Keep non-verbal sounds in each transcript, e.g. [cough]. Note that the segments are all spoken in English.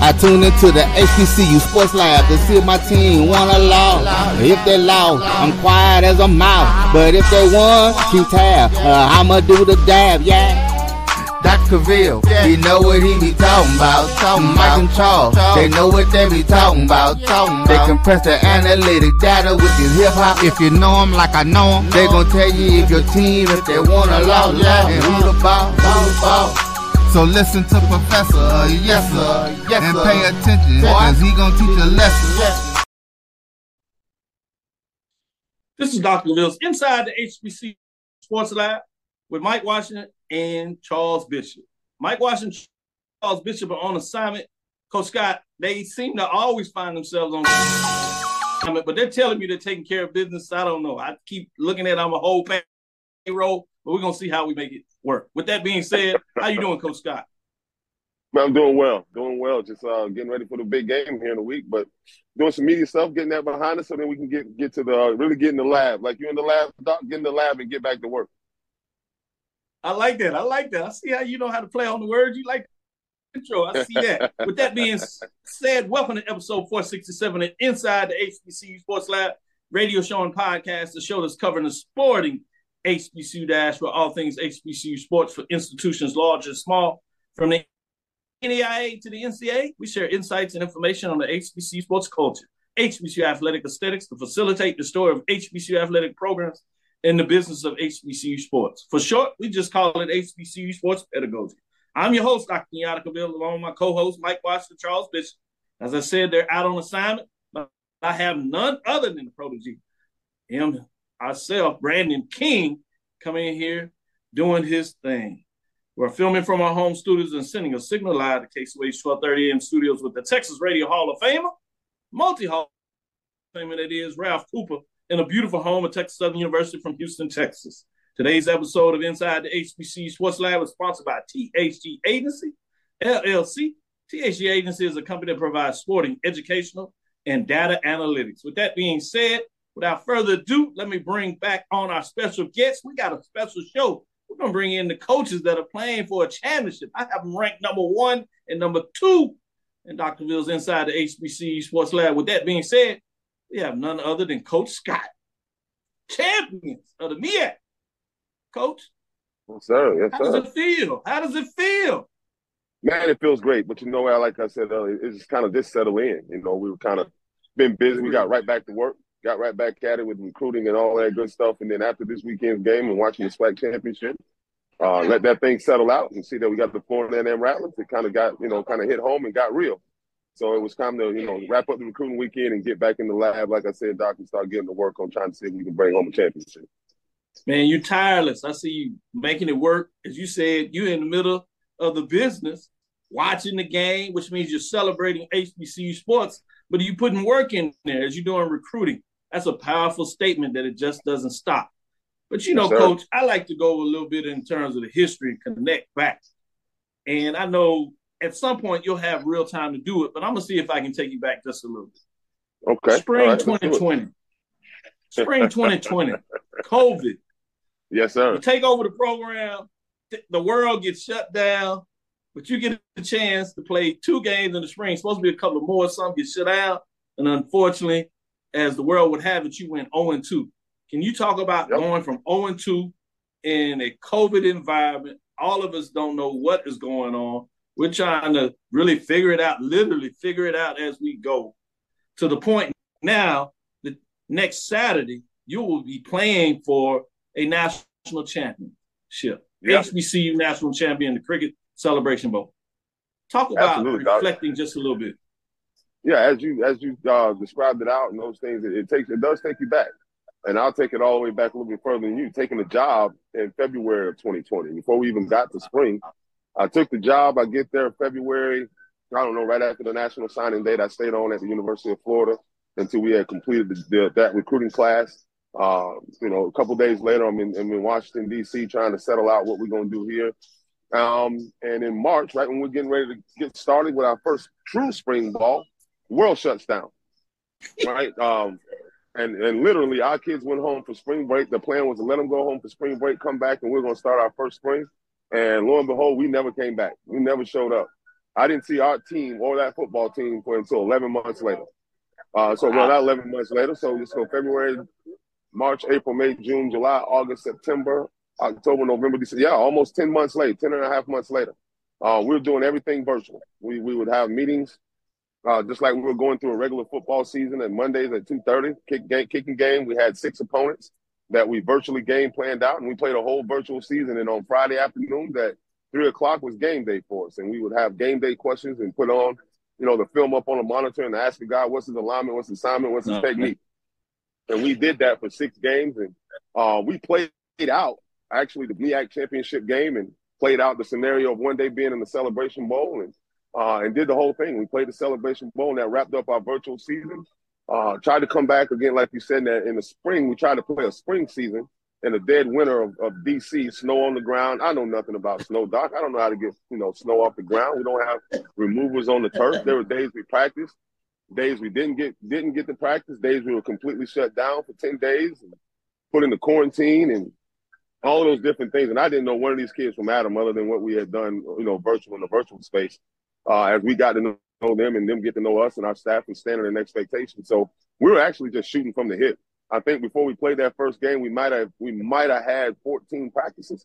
Yeah. I tune into the HBCU Sports Lab to see if my team won or lost. If they lost, I'm quiet as a mouse. But if they won, keep tab. Uh, I'ma do the dab, yeah. Dr. Cavil, he know what he be talking about. Talking Mike and Charles, they know what they be talking about. Talking They compress the analytic data with this hip hop. If you know know 'em like I know know 'em, they gon' tell you if your team, if they won or lost, and who the ball, who the ball. So listen to Professor, uh, yes sir, yes, and pay attention, cause he gonna teach a lesson. This is Dr. Mills inside the HBCU Sports Lab with Mike Washington and Charles Bishop. Mike Washington, Charles Bishop are on assignment. Coach Scott, they seem to always find themselves on assignment, but they're telling me they're taking care of business. I don't know. I keep looking at I'm a whole payroll, but we're gonna see how we make it work. With that being said, how you doing, Coach Scott? Man, I'm doing well, doing well. Just uh, getting ready for the big game here in a week, but doing some media stuff, getting that behind us, so then we can get get to the uh, really get in the lab. Like you in the lab, doc, get in the lab and get back to work. I like that. I like that. I see how you know how to play on the words. You like intro. I see that. [laughs] With that being said, welcome to episode 467 of Inside the HBCU Sports Lab radio show and podcast, the show that's covering the sporting HBCU dash for all things HBCU sports for institutions large and small. From the NAIA to the NCAA, we share insights and information on the HBCU sports culture, HBCU athletic aesthetics to facilitate the story of HBCU athletic programs in the business of HBCU sports. For short, we just call it HBCU sports pedagogy. I'm your host, Dr. Kenyatta Cavil, along with my co-host, Mike Washington, Charles Bishop. As I said, they're out on assignment, but I have none other than the protege, him, ourselves, Brandon King, coming in here doing his thing. We're filming from our home studios and sending a signal live to KCOH 1230 AM studios with the Texas Radio Hall of Famer, multi-hall of Famer that is Ralph Cooper, in a beautiful home at Texas Southern University from Houston, Texas. Today's episode of Inside the HBCU Sports Lab is sponsored by THG Agency, LLC. THG Agency is a company that provides sporting, educational, and data analytics. With that being said, without further ado, let me bring back on our special guest. We got a special show. We're going to bring in the coaches that are playing for a championship. I have them ranked number one and number two in Dr. Ville's Inside the HBCU Sports Lab. With that being said, we have none other than Coach Scott, champions of the MEAC. Coach, Yes, sir. Yes, how does it feel? How does it feel? Man, it feels great. But you know, like I said uh, earlier, it's just kind of just settle in. You know, we were kind of been busy. We got right back to work, got right back at it with recruiting and all that good stuff. And then after this weekend's game and watching the SWAC championship, uh, let that thing settle out and see that we got the Florida and Rattlers. It kind of got, you know, kind of hit home and got real. So it was time to, you know, wrap up the recruiting weekend and get back in the lab. Like I said, Doc, and start getting to work on trying to see if we can bring home a championship. Man, you're tireless. I see you making it work. As you said, you're in the middle of the business, watching the game, which means you're celebrating HBCU sports, but you putting work in there as you're doing recruiting. That's a powerful statement that it just doesn't stop. But you know, Yes, coach, I like to go a little bit in terms of the history and connect back. And I know at some point you'll have real time to do it, but I'm gonna see if I can take you back just a little bit. Okay. Spring right, let's do it. 2020. Spring 2020. [laughs] COVID. Yes, sir. You take over the program, th- the world gets shut down, but you get a chance to play two games in the spring. Supposed to be a couple more, some get shut out. And unfortunately, as the world would have it, you went 0 2. Can you talk about Yep. going from 0 2 in a COVID environment? All of us don't know what is going on. We're trying to really figure it out, literally figure it out as we go. To the point now that next Saturday, you will be playing for a national championship. Yeah. HBCU national champion, the Cricket Celebration Bowl. Talk about Absolutely, reflecting just a little bit. yeah, as you as you uh, described it out and those things, it, it takes it does take you back, and I'll take it all the way back a little bit further than you. Taking a job in February of 2020, before we even got to spring, I took the job. I get there in February. I don't know, right after the national signing date, I stayed on at the University of Florida until we had completed the, the, that recruiting class. Uh, you know, a couple days later, I'm in, I'm in Washington D.C. trying to settle out what we're going to do here. Um, and in March, right when we're getting ready to get started with our first true spring ball, world shuts down. Right. [laughs] Um, and and literally, our kids went home for spring break. The plan was to let them go home for spring break, come back, and we are going to start our first spring. And lo and behold, we never came back. We never showed up. I didn't see our team or that football team for until 11 months later. Uh, so well, not 11 months later. So let's go February, March, April, May, June, July, August, September, October, November, December. Yeah, almost 10 months later, 10 and a half months later. Uh, we were doing everything virtual. We, we would have meetings uh, just like we were going through a regular football season at Mondays at 2.30, kick game, kicking game. We had six opponents that we virtually game planned out, and we played a whole virtual season. And on Friday afternoon at 3 o'clock was game day for us. And we would have game day questions and put on, you know, the film up on a monitor and ask the guy, what's his alignment, what's his assignment, what's his technique. And we did that for six games. And uh, we played out, actually, the MEAC championship game and played out the scenario of one day being in the Celebration Bowl. And uh, and did the whole thing. We played the Celebration Bowl, and that wrapped up our virtual season. Uh, tried to come back again, like you said, in the, in the spring. We tried to play a spring season in the dead winter of, of DC, snow on the ground. I know nothing about snow, Doc. I don't know how to get you know snow off the ground. We don't have removers on the turf. There were days we practiced, days we didn't get didn't get to practice, days we were completely shut down for ten days, put into quarantine, and all those different things. And I didn't know one of these kids from Adam other than what we had done, you know, virtual in the virtual space uh, as we got to know them and them get to know us and our staff and standard and expectation. So we were actually just shooting from the hip. I think before we played that first game, we might have we might have had 14 practices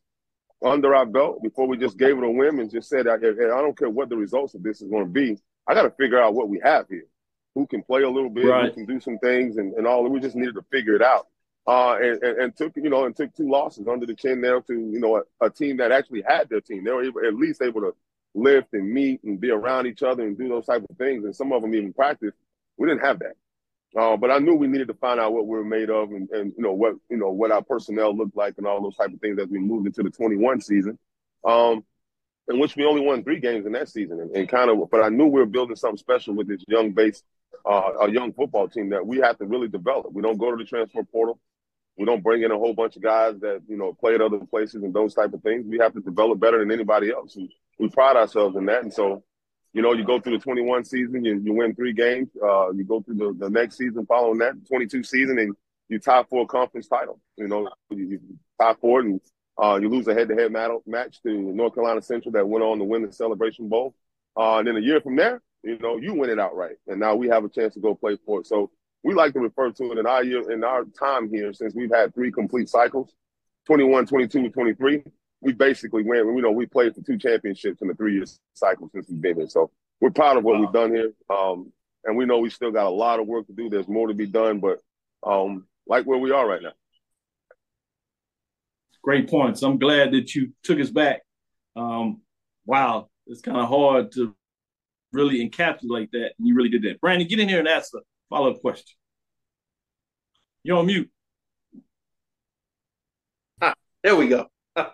under our belt before we just gave it a whim and just said, I, I don't care what the results of this is going to be. I got to figure out what we have here. Who can play a little bit, right. who can do some things, and, and all. We just needed to figure it out. Uh, and, and, and, took you know and took two losses under the chin there to you know a, a team that actually had their team. They were able, at least able to lift and meet and be around each other and do those type of things. And some of them even practice. We didn't have that. Uh, but I knew we needed to find out what we were made of and, and you know what you know what our personnel looked like and all those type of things as we moved into the 21 season, um, in which we only won three games in that season and, and, kind of. But I knew we were building something special with this young base, uh, a young football team that we have to really develop. We don't go to the transfer portal. We don't bring in a whole bunch of guys that you know play at other places and those type of things. We have to develop better than anybody else. And we pride ourselves in that. And so, you know, you go through the 21 season, you, you win three games. Uh, you go through the, the next season following that, 22 season, and you tie for a conference title. You know, you, you tie for it, and uh, you lose a head-to-head match to North Carolina Central that went on to win the Celebration Bowl. Uh, and then a year from there, you know, you win it outright, and now we have a chance to go play for it. So we like to refer to it in our year, in our time here, since we've had three complete cycles, 21, 22, 23 we basically went. You know, we played for two championships in the three year cycle since we've been here. So we're proud of what wow. we've done here, um, and we know we still got a lot of work to do. There's more to be done, but um, like where we are right now. Great points. I'm glad that you took us back. Um, wow, it's kind of hard to really encapsulate that, and you really did that. Brandon, get in here and ask a follow up question. You're on mute. Ah, there we go. [laughs] Good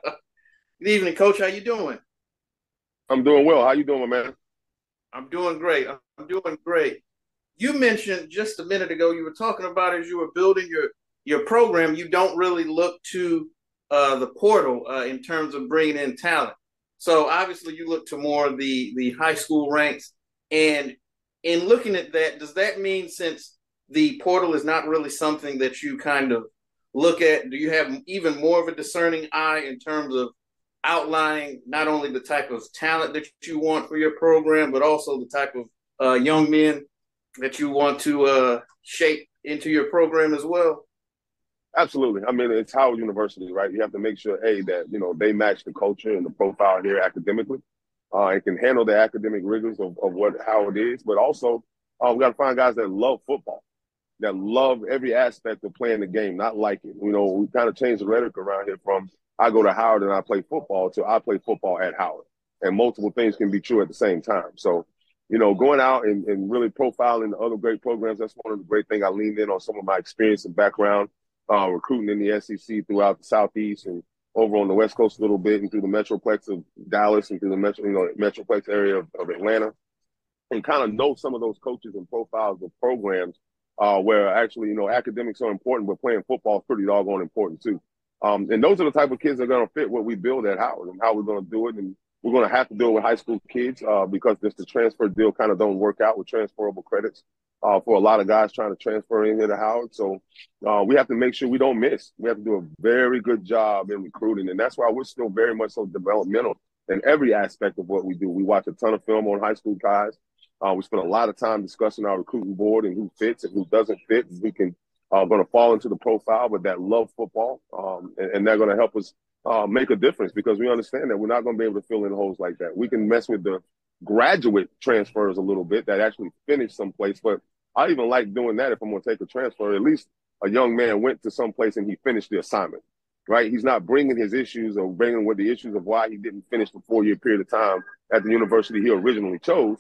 evening, Coach. How you doing? I'm doing well. How you doing, man? I'm doing great. I'm doing great. You mentioned just a minute ago you were talking about as you were building your your program, you don't really look to uh, the portal uh, in terms of bringing in talent. So obviously, you look to more of the the high school ranks. And in looking at that, does that mean since the portal is not really something that you kind of look at, do you have even more of a discerning eye in terms of outlining not only the type of talent that you want for your program, but also the type of uh, young men that you want to uh, shape into your program as well? Absolutely. I mean, it's Howard University, right? You have to make sure, a that you know they match the culture and the profile here academically, uh, and can handle the academic rigors of, of what how it is. But also, uh, we got to find guys that love football, that love every aspect of playing the game, not like it. You know, we kind of changed the rhetoric around here from I go to Howard and I play football to I play football at Howard. And multiple things can be true at the same time. So, you know, going out and, and really profiling the other great programs, that's one of the great things I leaned in on some of my experience and background, uh, recruiting in the SEC throughout the Southeast and over on the West Coast a little bit and through the Metroplex of Dallas and through the Metro, you know, Metroplex area of, of Atlanta and kind of know some of those coaches and profiles of programs uh, where actually, you know, academics are important, but playing football is pretty doggone important too. Um, and those are the type of kids that are going to fit what we build at Howard and how we're going to do it. And we're going to have to it with high school kids uh, because just the transfer deal kind of don't work out with transferable credits uh, for a lot of guys trying to transfer in here to Howard. So uh, we have to make sure we don't miss. We have to do a very good job in recruiting, and that's why we're still very much so developmental in every aspect of what we do. We watch a ton of film on high school guys. Uh, we spend a lot of time discussing our recruiting board and who fits and who doesn't fit. We can uh, going to fall into the profile, but that love football, um, and, and, they're going to help us uh, make a difference because we understand that we're not going to be able to fill in holes like that. We can mess with the graduate transfers a little bit that actually finish someplace, but I even like doing that if I'm going to take a transfer. At least a young man went to someplace and he finished the assignment, right? He's not bringing his issues or bringing with the issues of why he didn't finish the four year period of time at the university he originally chose,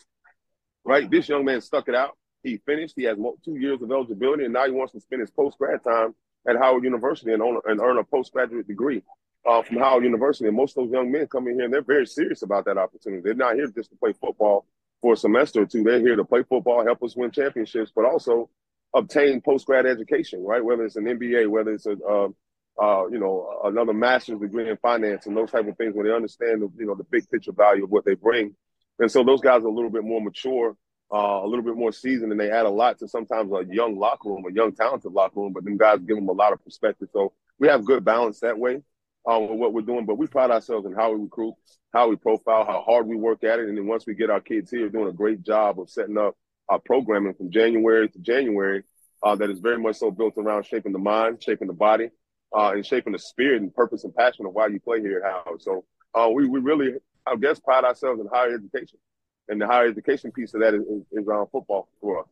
right? This young man stuck it out he finished. He has two years of eligibility, and now he wants to spend his post grad time at Howard University and earn a postgraduate degree uh, from Howard University. And most of those young men come in here and they're very serious about that opportunity. They're not here just to play football for a semester or two. They're here to play football, help us win championships, but also obtain post grad education, right? Whether it's an MBA, whether it's a uh, uh, you know another master's degree in finance and those type of things, where they understand the you know the big picture value of what they bring. And so those guys are a little bit more mature uh, a little bit more seasoned, and they add a lot to sometimes a young locker room, a young talented locker room. But then guys give them a lot of perspective. So we have good balance that way um, with what we're doing. But we pride ourselves in how we recruit, how we profile, how hard we work at it, and then once we get our kids here, doing a great job of setting up our programming from January to January. Uh, that is very much so built around shaping the mind, shaping the body, uh, and shaping the spirit and purpose and passion of why you play here at Howard. So uh, we we really, I guess, pride ourselves in higher education and the higher education piece of that is, is, is on football for us.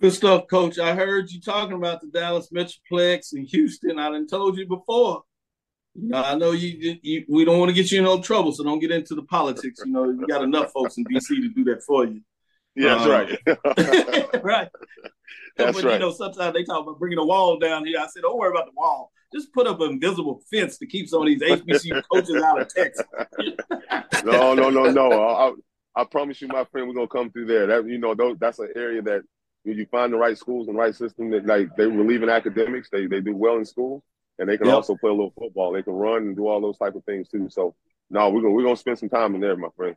Good stuff, Coach. I heard you talking about the Dallas Metroplex and Houston. I done told you before. You know, I know you, you. We don't want to get you in no trouble, so don't get into the politics. You know, you got enough folks in DC to do that for you. Yeah, that's uh, right. [laughs] [laughs] right. That's but, right. You know, sometimes they talk about bringing a wall down here. I said, don't worry about the wall. Just put up an invisible fence to keep some of these HBCU coaches out of Texas. [laughs] no, no, no, no. I, I, promise you, my friend, we're gonna come through there. That you know, those, that's an area that when you find the right schools and right system that like they relieve in academics, they they do well in school, and they can yep. also play a little football. They can run and do all those type of things too. So, no, we're gonna we're gonna spend some time in there, my friend.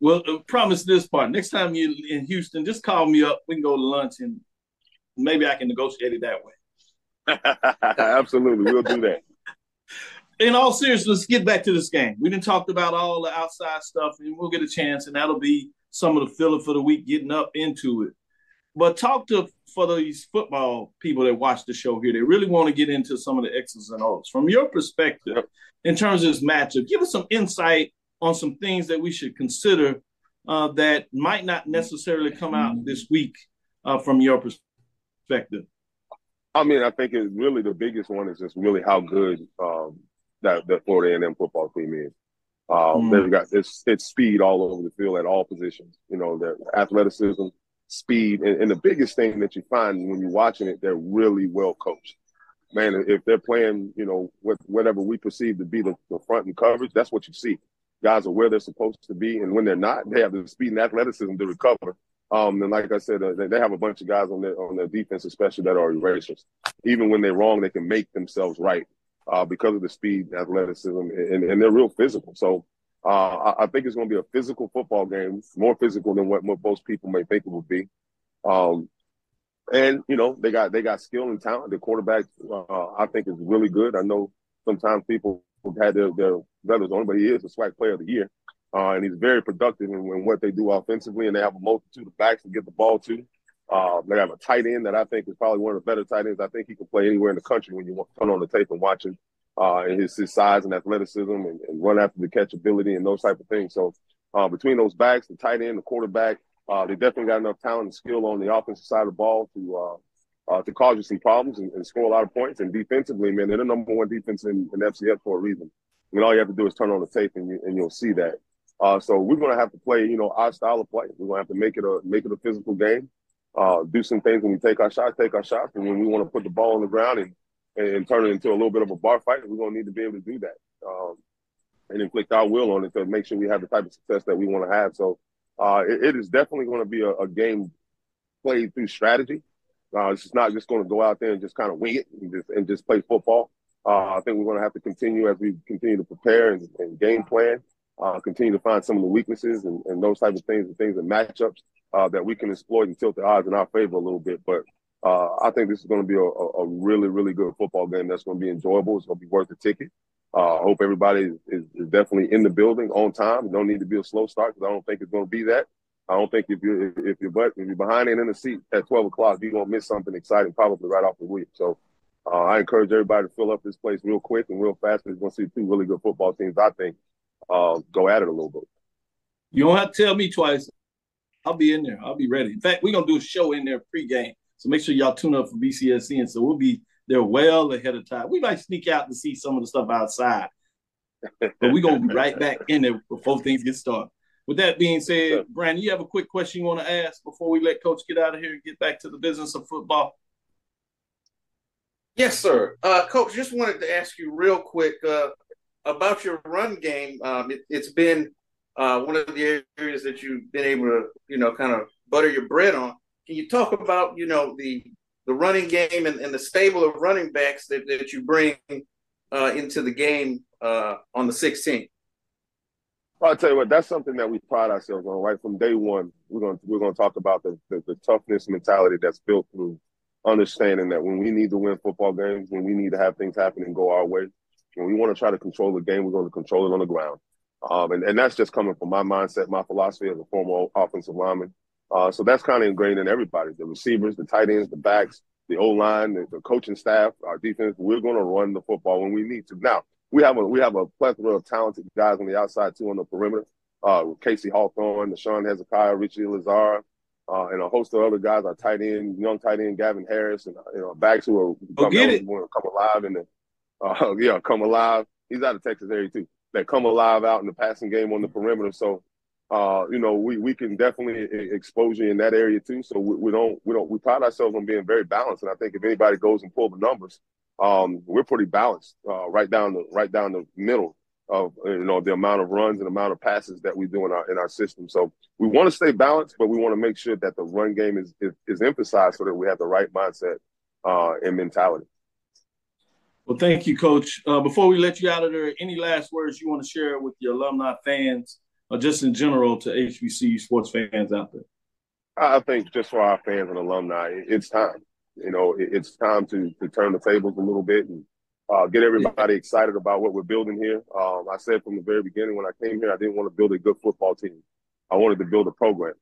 Well, uh, promise this part. Next time you're in Houston, just call me up. We can go to lunch and maybe I can negotiate it that way. [laughs] Absolutely, we'll do that. In all seriousness, let's get back to this game. We didn't talk about all the outside stuff, and we'll get a chance, and that'll be some of the filler for the week getting up into it. But talk to for these football people that watch the show here. They really want to get into some of the X's and O's. From your perspective, yep. in terms of this matchup, give us some insight on some things that we should consider uh, that might not necessarily come out this week uh, from your perspective. I mean, I think it's really the biggest one is just really how good um, that that Florida A&M football team is. Um, mm. They've got it's it's speed all over the field at all positions. You know, their athleticism, speed, and, and the biggest thing that you find when you're watching it, they're really well coached. Man, if they're playing, you know, with whatever we perceive to be the, the front and coverage, that's what you see. Guys are where they're supposed to be, and when they're not, they have the speed and athleticism to recover um, and like I said, uh, they have a bunch of guys on their on their defense, especially that are erasers. Even when they're wrong, they can make themselves right uh, because of the speed, athleticism, and, and they're real physical. So uh, I, think it's going to be a physical football game, more physical than what, what most people may think it would be. Um, and you know they got they got skill and talent. The quarterback, uh, I think, is really good. I know sometimes people have had their their brothers on, but he is a SWAC Player of the Year. Uh, and he's very productive in, in, what they do offensively, and they have a multitude of backs to get the ball to. Uh, they have a tight end that I think is probably one of the better tight ends. I think he can play anywhere in the country when you turn on the tape and watch him. Uh, and his, his size and athleticism and, and, run after the catchability and those type of things. So uh, between those backs, the tight end, the quarterback, uh, they definitely got enough talent and skill on the offensive side of the ball to uh, uh, to cause you some problems and, and, score a lot of points. And defensively, man, they're the number one defense in, in FCS for a reason. I mean, all you have to do is turn on the tape and, you, and you'll see that. Uh, so we're going to have to play, you know, our style of play. We're going to have to make it a make it a physical game. Uh, do some things when we take our shots, take our shots, and when we want to put the ball on the ground and, and turn it into a little bit of a bar fight, we're going to need to be able to do that um, and inflict our will on it to make sure we have the type of success that we want to have. So uh, it, it is definitely going to be a, a, game played through strategy. Uh, it's not just going to go out there and just kind of wing it and just, and just play football. Uh, I think we're going to have to continue as we continue to prepare and, and game plan, uh, continue to find some of the weaknesses and, and those type of things and things and matchups uh, that we can exploit and tilt the odds in our favor a little bit. But uh, I think this is going to be a, a, really, really good football game that's going to be enjoyable. It's going to be worth the ticket. Uh, I hope everybody is, is, definitely in the building on time. Don't need to be a slow start because I don't think it's going to be that. I don't think if you're if you're but if you're behind and in the seat at 12 o'clock, you're gonna miss something exciting probably right off the week. So uh, I encourage everybody to fill up this place real quick and real fast. We're gonna see two really good football teams. I think uh, go at it a little bit. You don't have to tell me twice. I'll be in there. I'll be ready. In fact, we're gonna do a show in there pregame. So make sure y'all tune up for BCSC, and so we'll be there well ahead of time. We might sneak out to see some of the stuff outside, but we're gonna be right back [laughs] in there before things get started. With that being said, Brandon, you have a quick question you want to ask before we let Coach get out of here and get back to the business of football? Yes, sir. Uh, Coach, just wanted to ask you real quick uh, about your run game. Um, it, has been uh, one of the areas that you've been able to, you know, kind of butter your bread on. You talk about, you know, the the running game and, and the stable of running backs that, that you bring uh, into the game uh, on the 16th? I'll tell you what, that's something that we pride ourselves on. Right from day one, we're going to, we're to talk about the, the, the toughness mentality that's built through understanding that when we need to win football games, when we need to have things happen and go our way, when we want to try to control the game, we're going to control it on the ground. Um, and, and that's just coming from my mindset, my philosophy as a former offensive lineman. Uh, so that's kind of ingrained in everybody, the receivers, the tight ends, the backs, the O line, the, the coaching staff, our defense. We're going to run the football when we need to. Now, we have a we have a plethora of talented guys on the outside too on the perimeter. Uh, Casey Hawthorne, Sean Hezekiah, Richie Lazar, uh, and a host of other guys. Our tight end, young tight end Gavin Harris, and you know backs who are oh, get it. come alive the uh, [laughs] yeah come alive. He's out of Texas area too. That come alive out in the passing game on the perimeter. So uh, you know, we, we can definitely expose you in that area too. So we, we, don't we don't we pride ourselves on being very balanced. And I think if anybody goes and pull the numbers, um, we're pretty balanced uh, right down the right down the middle of you know the amount of runs and amount of passes that we do in our in our system. So we want to stay balanced, but we want to make sure that the run game is is, is emphasized so that we have the right mindset uh, and mentality. Well, thank you, Coach. Uh, before we let you out of there, any last words you want to share with your alumni fans, or just in general to HBCU sports fans out there? I think just for our fans and alumni, it's time. You know, it's time to to turn the tables a little bit and uh, get everybody excited about what we're building here. Um, I said from the very beginning when I came here, I didn't want to build a good football team. I wanted to build a program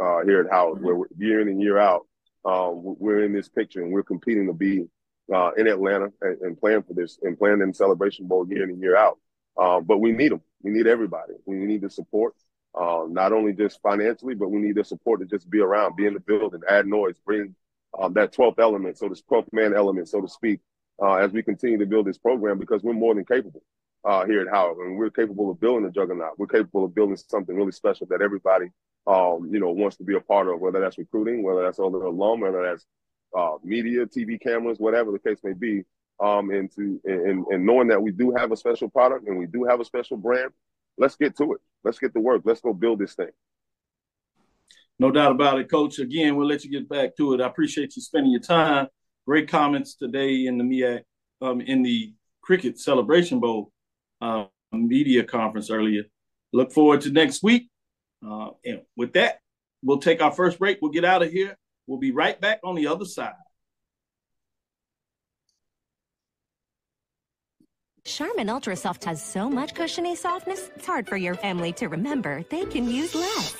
uh, here at Howard, where year in and year out, um, we're in this picture and we're competing to be uh, in Atlanta and, and, playing for this and playing in Celebration Bowl year in and year out. Uh, but we need them. We need everybody. We need the support, uh, not only just financially, but we need the support to just be around, be in the building, add noise, bring um, that 12th element, so this 12th man element, so to speak, uh, as we continue to build this program because we're more than capable uh, here at Howard. And we're capable of building a juggernaut. We're capable of building something really special that everybody, um, you know, wants to be a part of, whether that's recruiting, whether that's other alum, whether that's uh, media, TV cameras, whatever the case may be. Um, and to and, and knowing that we do have a special product and we do have a special brand, let's get to it. Let's get to work. Let's go build this thing. No doubt about it, Coach. Again, we'll let you get back to it. I appreciate you spending your time. Great comments today in the MEAC, um, in the Cricket Celebration Bowl uh, media conference earlier. Look forward to next week. Uh, and with that, we'll take our first break. We'll get out of here. We'll be right back on the other side. Charmin Ultra Soft has so much cushiony softness, it's hard for your family to remember they can use less.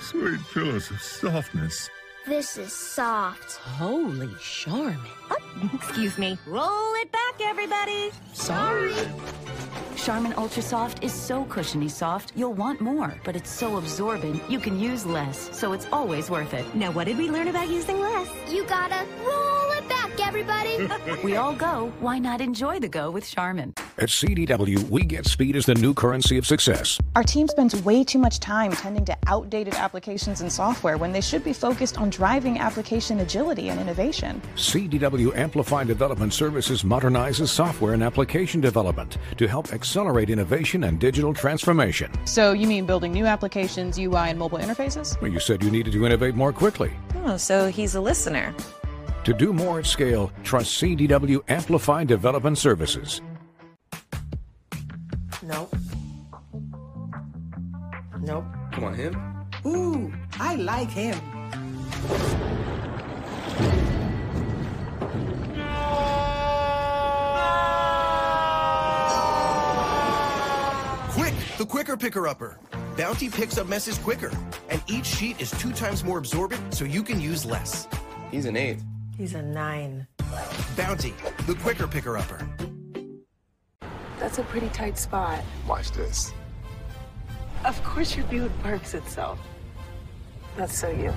Sweet pillows of softness. This is soft. Holy Charmin. Oh, [laughs] excuse me. Roll it back, everybody. Sorry. Charmin Ultra Soft is so cushiony soft, you'll want more, but it's so absorbent, you can use less, so it's always worth it. Now, what did we learn about using less? You gotta roll it back, everybody everybody. [laughs] We all go, why not enjoy the go with Charmin? At CDW, we get speed as the new currency of success. Our team spends way too much time tending to outdated applications and software when they should be focused on driving application agility and innovation. CDW Amplify Development Services modernizes software and application development to help accelerate innovation and digital transformation. So, you mean building new applications, UI, and mobile interfaces? Well, you said you needed to innovate more quickly. Oh, so he's a listener. To do more at scale, trust CDW Amplify Development Services. Nope. Nope. Come on, him? Ooh, I like him. Quick, the quicker picker upper. Bounty picks up messes quicker, and each sheet is two times more absorbent so you can use less. He's an eight. He's a nine. Bounty, the quicker picker upper. That's a pretty tight spot. Watch this. Of course your Buick parks itself. That's so you.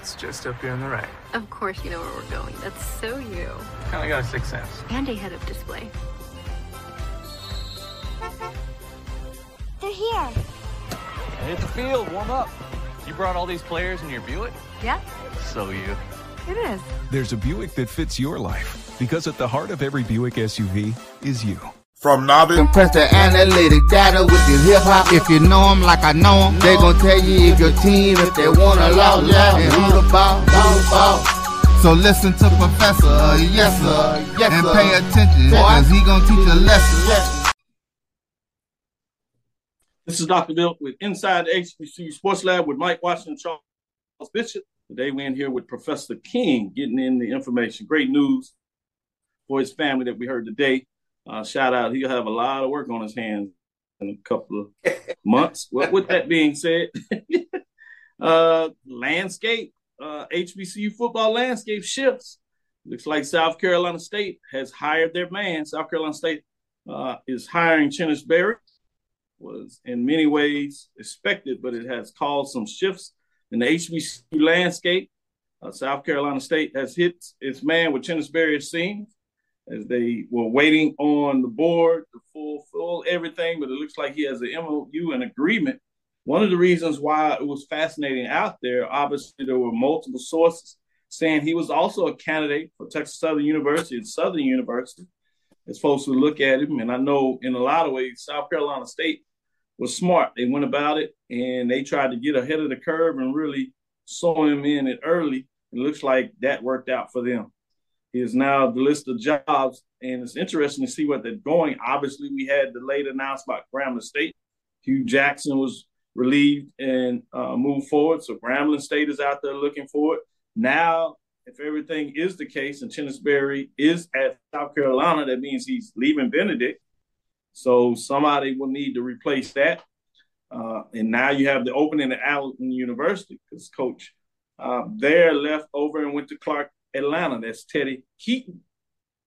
It's just up here on the right. Of course you know where we're going. That's so you. Kinda got a sixth sense. And a head-up display. They're here. Hit the field, warm up. You brought all these players in your Buick? Yeah, So you. It is. There's a Buick that fits your life because at the heart of every Buick SUV is you. From Nobby. Compress the analytic data with your hip hop. If you know them like I know them, they gon' tell you if your team, if they wanna lose, yeah, and who the ball, ball, ball. So listen to Professor, uh, yes sir, yes, and pay attention, cause he gon' teach a lesson. This is Dr. Bill with Inside the HBCU Sports Lab with Mike Washington, Charles Bishop. Today we're in here with Professor King getting in the information. Great news for his family that we heard today. Uh, shout out, he'll have a lot of work on his hands in a couple of [laughs] months. Well, with that being said, [laughs] uh, landscape, uh, HBCU football landscape shifts. Looks like South Carolina State has hired their man. South Carolina State uh, is hiring Chennis Berry was in many ways expected, but it has caused some shifts in the HBCU landscape. Uh, South Carolina State has hit its man with Chennis Berry seems as they were waiting on the board to fulfill everything, but it looks like he has an MOU and agreement. One of the reasons why it was fascinating out there, obviously, there were multiple sources saying he was also a candidate for Texas Southern University and Southern University as folks would look at him. And I know in a lot of ways, South Carolina State was smart. They went about it and they tried to get ahead of the curve and really saw him in it early. It looks like that worked out for them. He is now the list of jobs, and it's interesting to see what they're going. Obviously, we had the late announcement about Grambling State. Hue Jackson was relieved and uh, moved forward. So Grambling State is out there looking for it. Now, if everything is the case and Chennis Berry is at South Carolina, that means he's leaving Benedict. So somebody will need to replace that. Uh, and now you have the opening at Allen University because coach uh, there left over and went to Clark Atlanta. That's Teddy Keaton.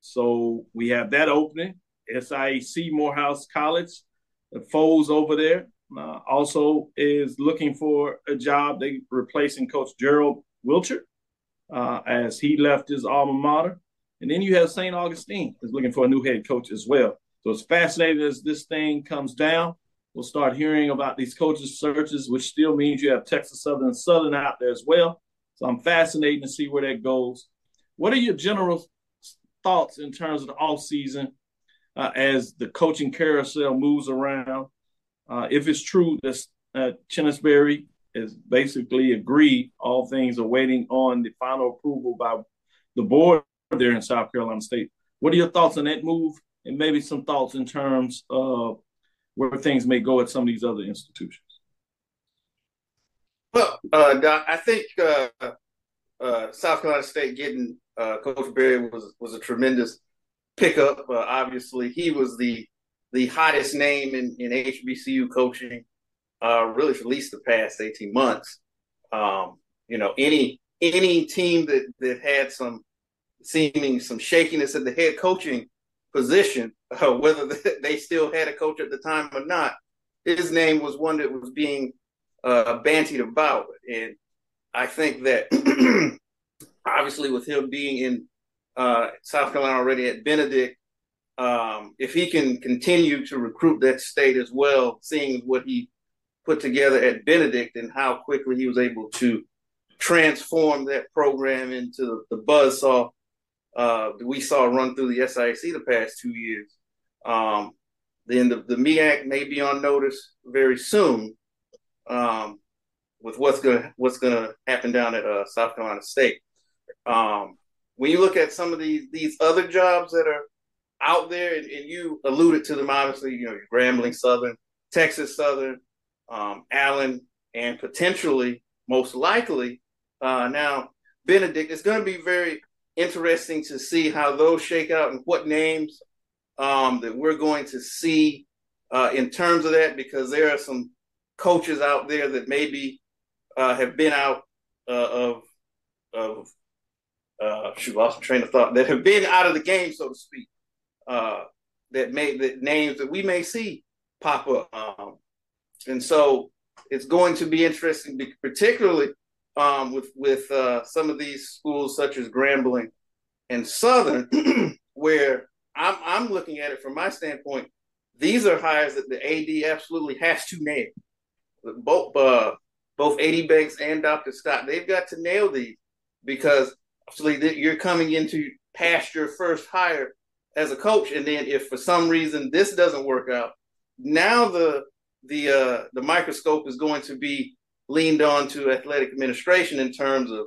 So we have that opening. SIAC Morehouse College, the Foles over there, uh, also is looking for a job. They replacing Coach Gerald Wilcher uh, as he left his alma mater. And then you have St. Augustine is looking for a new head coach as well. So it's fascinating as this thing comes down. We'll start hearing about these coaches searches, which still means you have Texas Southern and Southern out there as well. So I'm fascinated to see where that goes. What are your general thoughts in terms of the off season uh, as the coaching carousel moves around? Uh, if it's true that uh, Chennis Berry is basically agreed, all things are waiting on the final approval by the board there in South Carolina State. What are your thoughts on that move, and maybe some thoughts in terms of where things may go at some of these other institutions? Well, uh, Doc, I think uh, uh, South Carolina State getting uh, Coach Berry was was a tremendous pickup. Uh, obviously, he was the the hottest name in, in HBCU coaching, uh, really for at least the past eighteen months. Um, you know, any any team that that had some seeming some shakiness at the head coaching position, [laughs] uh, whether [laughs] they still had a coach at the time or not, his name was one that was being uh, bantied about, and I think that [clears throat] obviously with him being in uh, South Carolina already at Benedict. Um, if he can continue to recruit that state as well, seeing what he put together at Benedict and how quickly he was able to transform that program into the, the buzzsaw uh, we saw run through the SIAC the past two years. Um, then the, the MEAC may be on notice very soon um, with what's gonna what's gonna happen down at uh, South Carolina State. Um, when you look at some of these these other jobs that are out there, and, and you alluded to them, obviously, you know, Grambling Southern, Texas Southern, um, Allen, and potentially, most likely, uh, now Benedict. It's going to be very interesting to see how those shake out and what names um, that we're going to see uh, in terms of that, because there are some coaches out there that maybe uh, have been out uh, of of uh, shoot, lost train of thought that have been out of the game, so to speak. Uh, that may the names that we may see pop up, um, and so it's going to be interesting, particularly um, with with uh, some of these schools such as Grambling and Southern, [clears throat] where I'm I'm looking at it from my standpoint. These are hires that the AD absolutely has to nail. Both uh, both AD Banks and Dr. Scott, they've got to nail these because obviously you're coming into past your first hire as a coach, and then if for some reason this doesn't work out, now the the uh, the microscope is going to be leaned on to athletic administration in terms of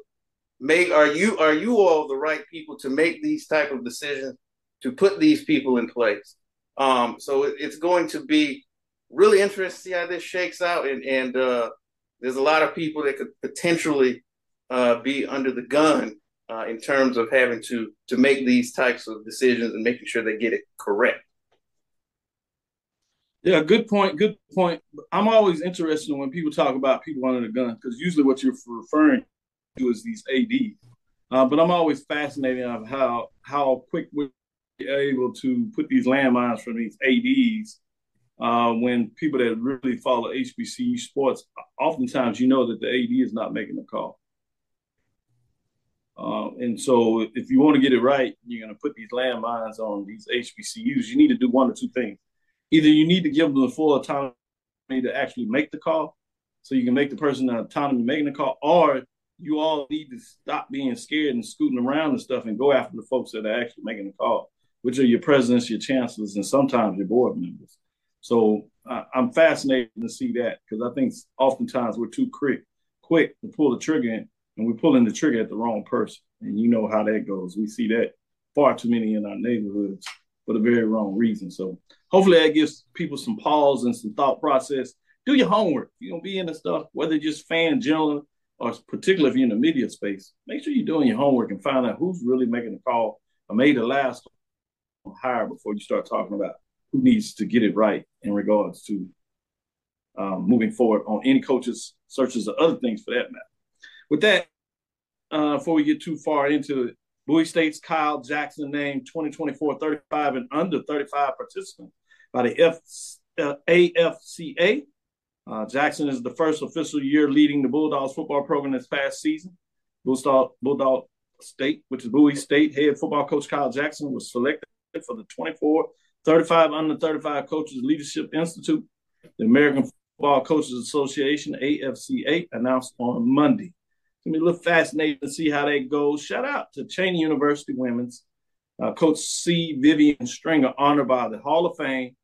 make are you are you all the right people to make these type of decisions to put these people in place? Um, so it, it's going to be really interesting to see how this shakes out and and uh, there's a lot of people that could potentially uh, be under the gun uh, in terms of having to to make these types of decisions and making sure they get it correct yeah, good point. Good point. I'm always interested when people talk about people under the gun because usually what you're referring to is these ADs. Uh, but I'm always fascinated of how how quick we're able to put these landmines from these ADs uh, when people that really follow HBCU sports, oftentimes you know that the AD is not making the call. Uh, and so if you want to get it right, you're going to put these landmines on these HBCUs. You need to do one or two things either you need to give them the full autonomy to actually make the call, so you can make the person the autonomy making the call, or you all need to stop being scared and scooting around and stuff and go after the folks that are actually making the call, which are your presidents, your chancellors, and sometimes your board members. So uh, I'm fascinated to see that because I think oftentimes we're too quick, quick to pull the trigger in, and we're pulling the trigger at the wrong person. And you know how that goes. We see that far too many in our neighborhoods for the very wrong reason. So hopefully that gives people some pause and some thought process. Do your homework. You're gonna be in the stuff, whether just fan general or particularly if you're in the media space, make sure you're doing your homework and find out who's really making the call or made the last hire before you start talking about who needs to get it right in regards to um, moving forward on any coaches searches or other things for that matter. With that, uh, before we get too far into it, Bowie State's Kyle Jackson named 2024 35 and under 35 participants by the F, uh, AFCA. Uh, Jackson is the first official year leading the Bulldogs football program this past season. Bulldog, Bulldog State, which is Bowie State, head football coach Kyle Jackson was selected for the 24 35 under 35 Coaches Leadership Institute. The American Football Coaches Association, AFCA, announced on Monday gonna be a little fascinating to see how that goes. Shout out to Cheyney University Women's uh, Coach C. Vivian Stringer, honored by the Hall of Fame.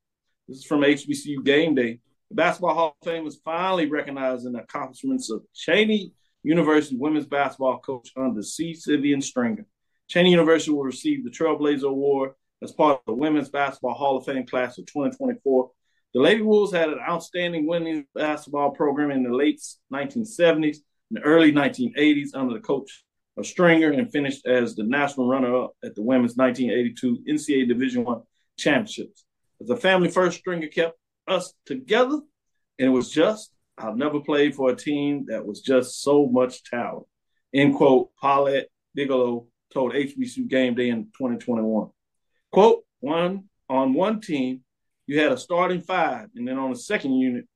This is from HBCU Game Day. The Basketball Hall of Fame was finally recognizing the accomplishments of Cheyney University women's basketball coach under C. Vivian Stringer. Cheyney University will receive the Trailblazer Award as part of the Women's Basketball Hall of Fame class of 2024. The Lady Wolves had an outstanding women's basketball program in the late 1970s and early 1980s under the coach of Stringer and finished as the national runner-up at the women's 1982 NCAA Division One championships. A family first, Stringer kept us together, and it was just I've never played for a team that was just so much talent. End quote. Paulette Bigelow told HBCU Game Day in 2021. Quote, one on one team, you had a starting five, and then on the second unit,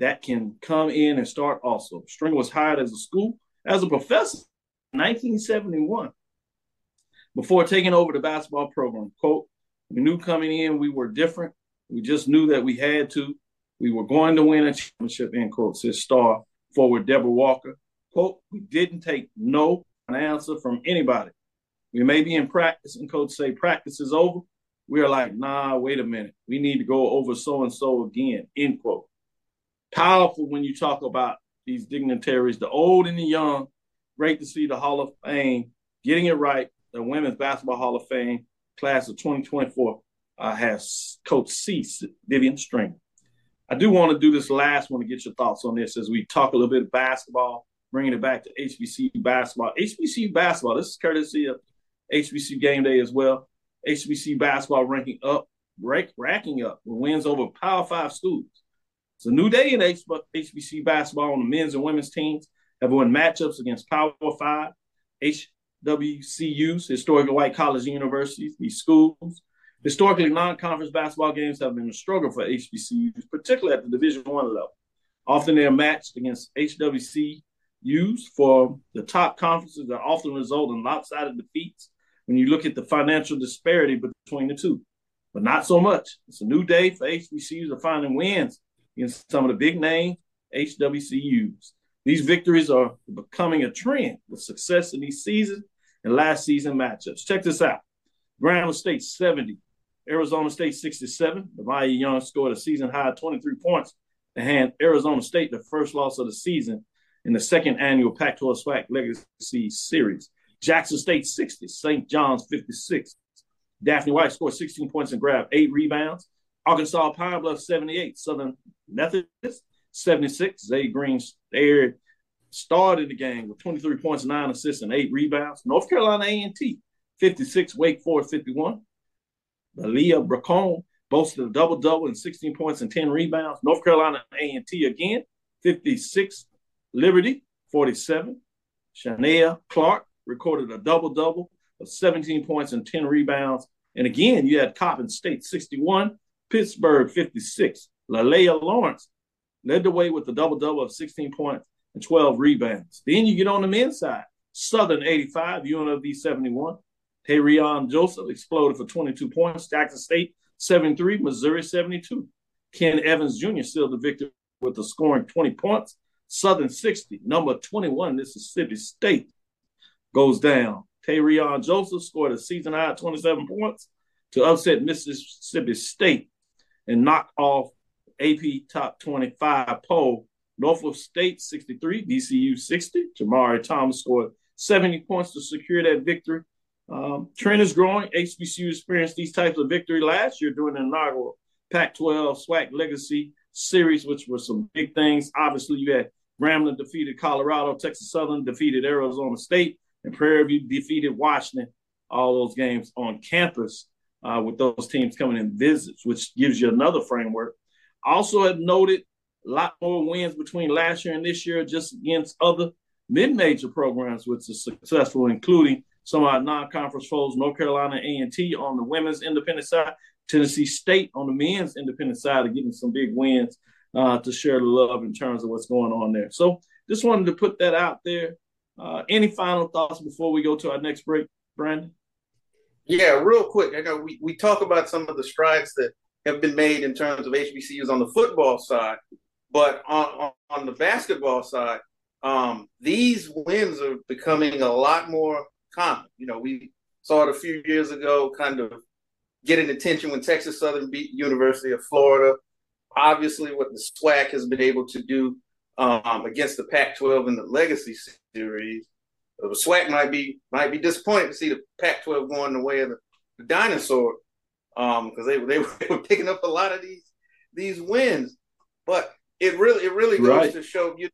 that can come in and start also. Stringer was hired as a school, as a professor in 1971. before taking over the basketball program. Quote, we knew coming in we were different. We just knew that we had to. We were going to win a championship, end quote, says star forward Deborah Walker. Quote, we didn't take no an answer from anybody. We may be in practice and coach say practice is over. We are like, nah, wait a minute. We need to go over so and so again, end quote. Powerful when you talk about these dignitaries, the old and the young. Great to see the Hall of Fame getting it right. The Women's Basketball Hall of Fame class of 2024 uh, has Coach C, Vivian Stringer. I do want to do this last one to get your thoughts on this as we talk a little bit of basketball, bringing it back to HBCU basketball. HBCU basketball, this is courtesy of HBCU Game Day as well. HBCU basketball ranking up, rank, racking up with wins over Power Five schools. It's a new day in HBCU basketball on the men's and women's teams have won matchups against Power Five, HWCUs, historically white colleges and universities, these schools. Historically, non-conference basketball games have been a struggle for HBCUs, particularly at the Division One level. Often they are matched against HWCUs for the top conferences that often result in lopsided defeats when you look at the financial disparity between the two. But not so much. It's a new day for HBCUs to finding wins against some of the big name HWCUs. These victories are becoming a trend with success in these season and last season matchups. Check this out. Grambling State 70, Arizona State 67. The Maya Young scored a season high 23 points to hand Arizona State the first loss of the season in the second annual Pac 12 SWAC Legacy Series. Jackson State 60, St. John's 56. Daphne White scored 16 points and grabbed eight rebounds. Arkansas Pine Bluff 78, Southern Methodist 76. Zay Green stared, started the game with 23 points, nine assists, and eight rebounds. North Carolina A&T 56, Wake Forest 51. Leah Bracone boasted a double double and 16 points and 10 rebounds. North Carolina A&T again 56. Liberty 47. Shania Clark recorded a double double of 17 points and 10 rebounds. And again, you had Coppin State 61, Pittsburgh 56. Lalea Lawrence led the way with a double double of 16 points and 12 rebounds. Then you get on the men's side Southern 85, UNLV 71. Tayrion Joseph exploded for 22 points. Jackson State 73, Missouri 72. Ken Evans Jr. sealed the victory with a scoring 20 points. Southern 60, number 21, Mississippi State goes down. Tayrion Joseph scored a season high 27 points to upset Mississippi State and knock off AP top 25 poll. Norfolk State 63, VCU 60. Jamari Thomas scored 70 points to secure that victory. Um, trend is growing. HBCU experienced these types of victory last year during the inaugural Pac-12 SWAC Legacy Series, which were some big things. Obviously, you had Grambling defeated Colorado, Texas Southern defeated Arizona State, and Prairie View defeated Washington. All those games on campus uh, with those teams coming in visits, which gives you another framework. Also, have noted a lot more wins between last year and this year, just against other mid-major programs, which is successful, including some of our non-conference foes: North Carolina A&T on the women's independent side, Tennessee State on the men's independent side, of getting some big wins uh, to share the love in terms of what's going on there. So, just wanted to put that out there. Uh, any final thoughts before we go to our next break, Brandon? Yeah, real quick. I know we, we talk about some of the strides that have been made in terms of HBCUs on the football side, but on, on, on the basketball side, um, these wins are becoming a lot more common. You know, we saw it a few years ago, kind of getting attention when Texas Southern beat University of Florida. Obviously, what the SWAC has been able to do um, against the Pac-12 in the Legacy Series, the SWAC might be might be disappointed to see the Pac-12 going the way of the, the dinosaur because um, they, they, they [laughs] were picking up a lot of these these wins. But it really it really goes right. to show you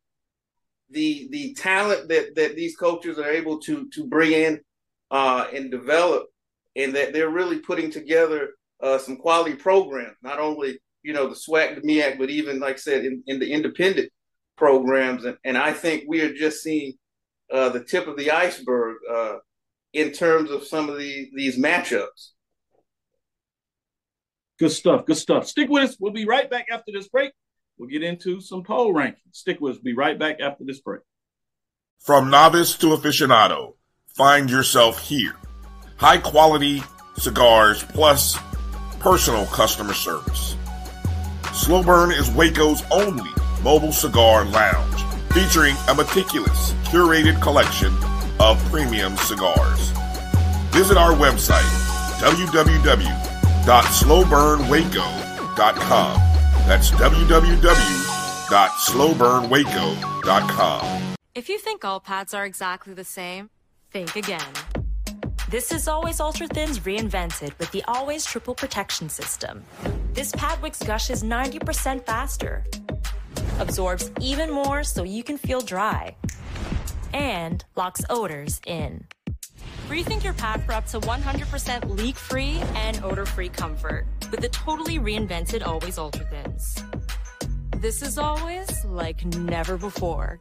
the the talent that that these coaches are able to to bring in uh, and develop, and that they're really putting together uh, some quality programs. Not only you know the SWAC, the MEAC, but even like I said in, in the independent programs. And, and I think we are just seeing uh, the tip of the iceberg uh, in terms of some of the these matchups. Good stuff. Good stuff. Stick with us. We'll be right back after this break. We'll get into some poll rankings. Stick with us. Be right back after this break. From novice to aficionado, find yourself here. high quality cigars plus personal customer service. Slow Burn is Waco's only mobile cigar lounge, featuring a meticulous, curated collection of premium cigars. Visit our website, www.slowburnwaco.com. That's www.slowburnwaco.com. If you think all pads are exactly the same, think again. This is Always Ultra Thins reinvented with the Always Triple Protection System. This pad wicks gushes 90% faster, absorbs even more so you can feel dry, and locks odors in. Rethink your pad for up to 100% leak free and odor free comfort with the totally reinvented Always Ultra Thins. This is always like never before.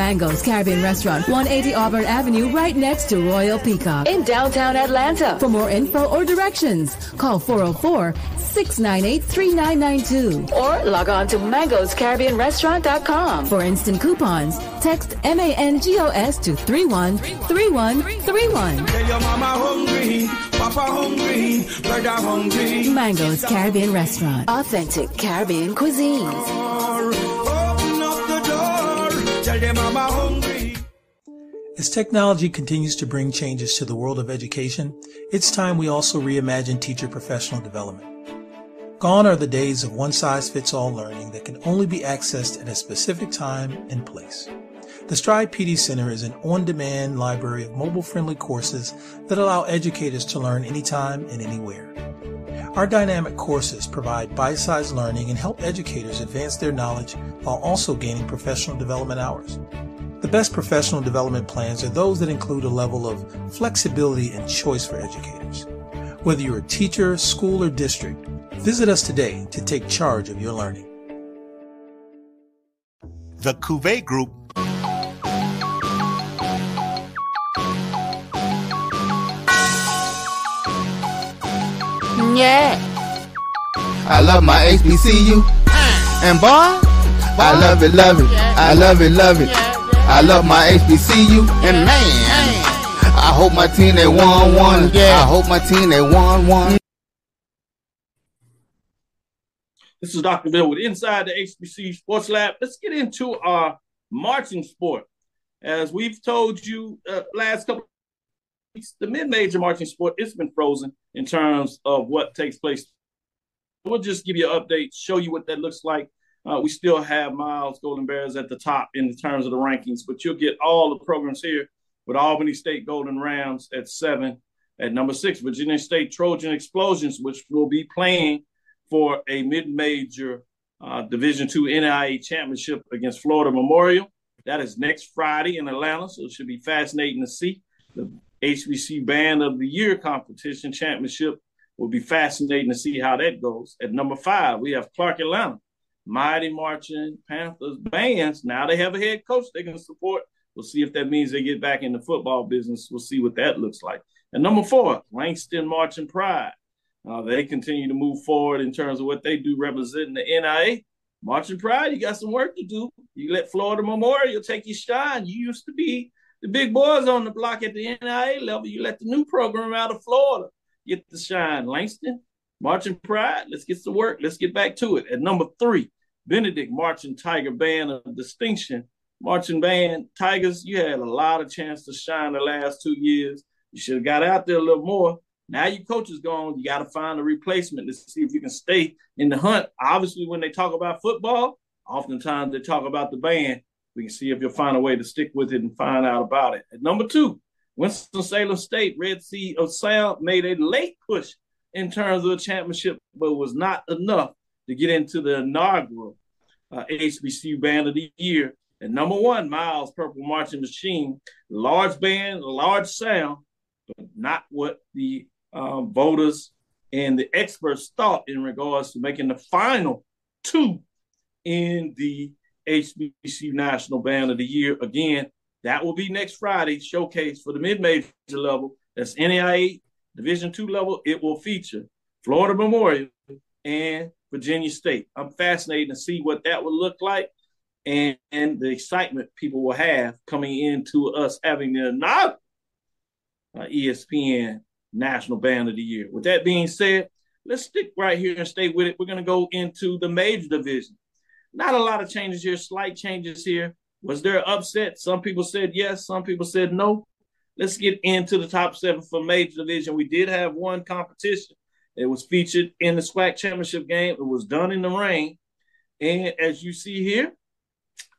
going. Mango's Caribbean Restaurant, 180 Auburn Avenue, right next to Royal Peacock in downtown Atlanta. For more info or directions, call 404 698 3992 or log on to mangoscaribbeanrestaurant.com. For instant coupons, text MANGOS to 313131. Tell your mama hungry, papa hungry, brother hungry. Mango's Caribbean Restaurant, authentic Caribbean cuisines. Tell your mama hungry. As technology continues to bring changes to the world of education, it's time we also reimagine teacher professional development. Gone are the days of one size fits all learning that can only be accessed at a specific time and place. The Stride PD Center is an on demand library of mobile friendly courses that allow educators to learn anytime and anywhere. Our dynamic courses provide bite sized learning and help educators advance their knowledge while also gaining professional development hours. The best professional development plans are those that include a level of flexibility and choice for educators. Whether you're a teacher, school, or district, visit us today to take charge of your learning. The Cuvée Group Yeah. I love my HBCU. And boy, I love it, love it. I love it, love it. I love my HBCU. And man, I hope my team they won one. I hope my team they won one. This is Dr. Cavil with Inside the HBC Sports Lab. Let's get into our marching sport. As we've told you uh, last couple weeks, the mid-major marching sport it's been frozen in terms of what takes place. We'll just give you an update, show you what that looks like. Uh, we still have Miles Golden Bears at the top in terms of the rankings, but you'll get all the programs here with Albany State Golden Rams at seven. At number six, Virginia State Trojan Explosions, which will be playing for a mid-major uh, Division two NIA championship against Florida Memorial. That is next Friday in Atlanta, so it should be fascinating to see. The HBC Band of the Year competition championship will be fascinating to see how that goes. At number five, we have Clark Atlanta, Mighty Marching Panthers bands. Now they have a head coach they can support. We'll see if that means they get back in the football business. We'll see what that looks like. And number four, Langston Marching Pride. Uh, they continue to move forward in terms of what they do representing the NIA. Marching Pride, you got some work to do. You let Florida Memorial take your shine. You used to be the big boys on the block at the NIA level. You let the new program out of Florida get the shine. Langston, Marching Pride, let's get to work. Let's get back to it. At number three, Benedict Marching Tiger Band of Distinction. Marching Band Tigers, you had a lot of chance to shine the last two years. You should have got out there a little more. Now your coach is gone. You got to find a replacement to see if you can stay in the hunt. Obviously, when they talk about football, oftentimes they talk about the band. We can see if you'll find a way to stick with it and find out about it. At number two, Winston-Salem State, Red Sea of Sound, made a late push in terms of the championship, but was not enough to get into the inaugural uh, HBCU Band of the Year. And number one, Miles Purple Marching Machine, large band, large sound, but not what the um, voters and the experts thought in regards to making the final two in the HBCU National Band of the Year. Again, that will be next Friday showcase for the mid-major level. That's NAIA Division two level. It will feature Florida Memorial and Virginia State. I'm fascinated to see what that will look like and, and the excitement people will have coming into us having the not uh, ESPN National Band of the Year. With that being said, let's stick right here and stay with it. We're going to go into the major division. Not a lot of changes here, slight changes here. Was there upset? Some people said yes, some people said no. Let's get into the top seven for major division. We did have one competition. It was featured in the SWAC championship game. It was done in the rain. And as you see here,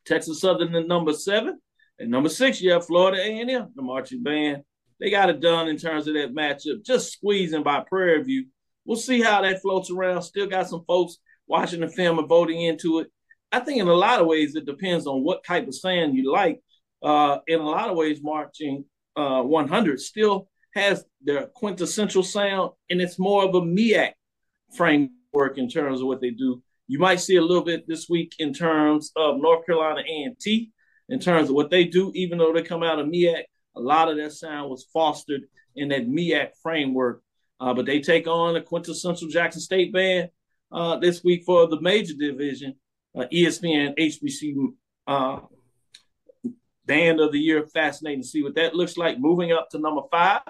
Texas Southern at number seven. And number six, you have Florida A&M, the marching band. They got it done in terms of that matchup, just squeezing by Prairie View. We'll see how that floats around. Still got some folks watching the film and voting into it. I think in a lot of ways it depends on what type of sound you like. Uh, in a lot of ways, marching uh, 100 still has their quintessential sound, and it's more of a MEAC framework in terms of what they do. You might see a little bit this week in terms of North Carolina A&T, in terms of what they do, even though they come out of MEAC, a lot of that sound was fostered in that MEAC framework. Uh, but they take on the quintessential Jackson State band uh, this week for the major division, uh, ESPN HBC uh, band of the year. Fascinating to see what that looks like. Moving up to number five,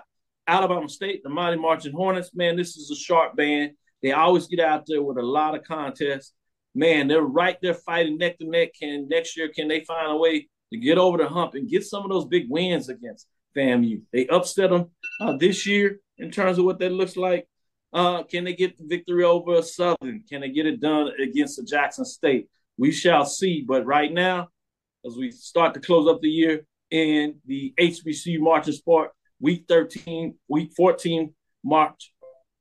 Alabama State, the Mighty Marching Hornets. Man, this is a sharp band. They always get out there with a lot of contests. Man, they're right there fighting neck to neck. Can next year can they find a way to get over the hump and get some of those big wins against FAMU? They upset them uh, this year in terms of what that looks like. Uh, can they get the victory over Southern? Can they get it done against the Jackson State? We shall see. But right now, as we start to close up the year in the HBCU marching sport, week 13, week 14 March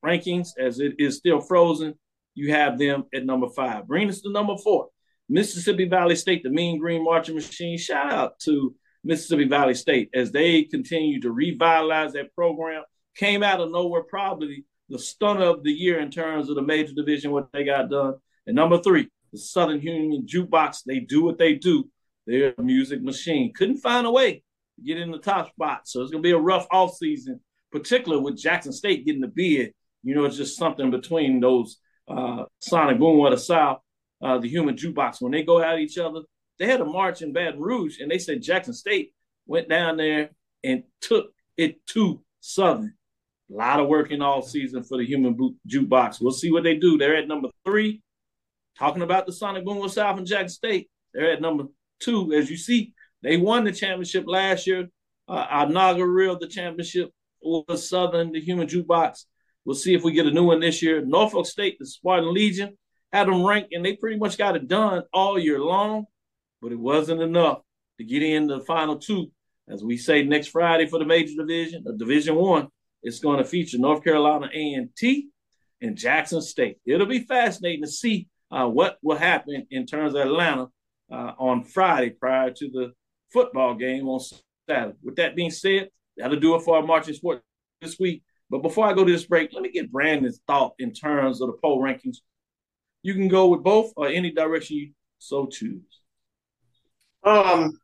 rankings, as it is still frozen, you have them at number five. Bring us to number four. Mississippi Valley State, the Mean Green Marching Machine. Shout out to Mississippi Valley State as they continue to revitalize that program. Came out of nowhere, probably the stunner of the year in terms of the major division, what they got done. And number three, the Southern Human Jukebox. They do what they do. They're a music machine. Couldn't find a way to get in the top spot. So it's going to be a rough off season, particularly with Jackson State getting the bid. You know, it's just something between those uh, Sonic Boom of the South, uh, the Human Jukebox. When they go at each other, they had a march in Baton Rouge, and they said Jackson State went down there and took it to Southern. A lot of work in all season for the Human Jukebox. We'll see what they do. They're at number three. Talking about the Sonic Boom of South and Jackson State, they're at number two. As you see, they won the championship last year. Uh, our inaugural the championship was Southern, the Human Jukebox. We'll see if we get a new one this year. Norfolk State, the Spartan Legion, had them ranked, and they pretty much got it done all year long, but it wasn't enough to get in the final two. As we say next Friday for the major division, the Division One, it's going to feature North Carolina A&T and Jackson State. It'll be fascinating to see uh, what will happen in terms of Atlanta uh, on Friday prior to the football game on Saturday. With that being said, that'll do it for our marching sport this week. But before I go to this break, let me get Brandon's thought in terms of the poll rankings. You can go with both or any direction you so choose. Um,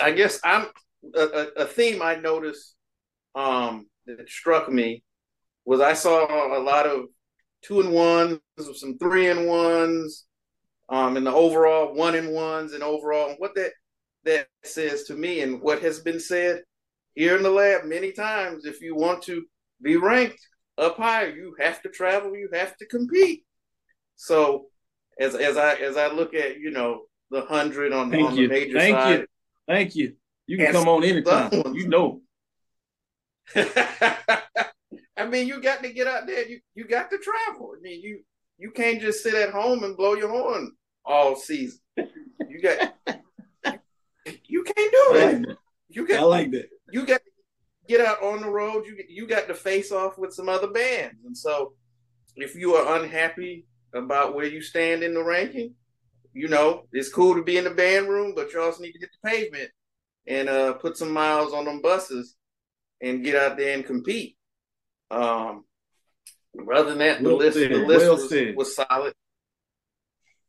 I guess I'm a, a theme I noticed um, that struck me was I saw a lot of two and ones, some three and ones, um, in the overall one and ones and overall. And what that that says to me, and what has been said here in the lab many times, if you want to be ranked up higher, you have to travel, you have to compete. So as as I as I look at you know the hundred on, Thank on you. the major Thank side, you. Thank you. You can come on anytime. You know. [laughs] I mean, you got to get out there. You you got to travel. I mean, you you can't just sit at home and blow your horn all season. You got you can't do it. You got I like that. You got to get out on the road. You you got to face off with some other bands, and so if you are unhappy about where you stand in the ranking, you know it's cool to be in the band room, but you also need to hit the pavement and uh, put some miles on them buses and get out there and compete. Um, other than that, the Well list said, the list well was, was solid.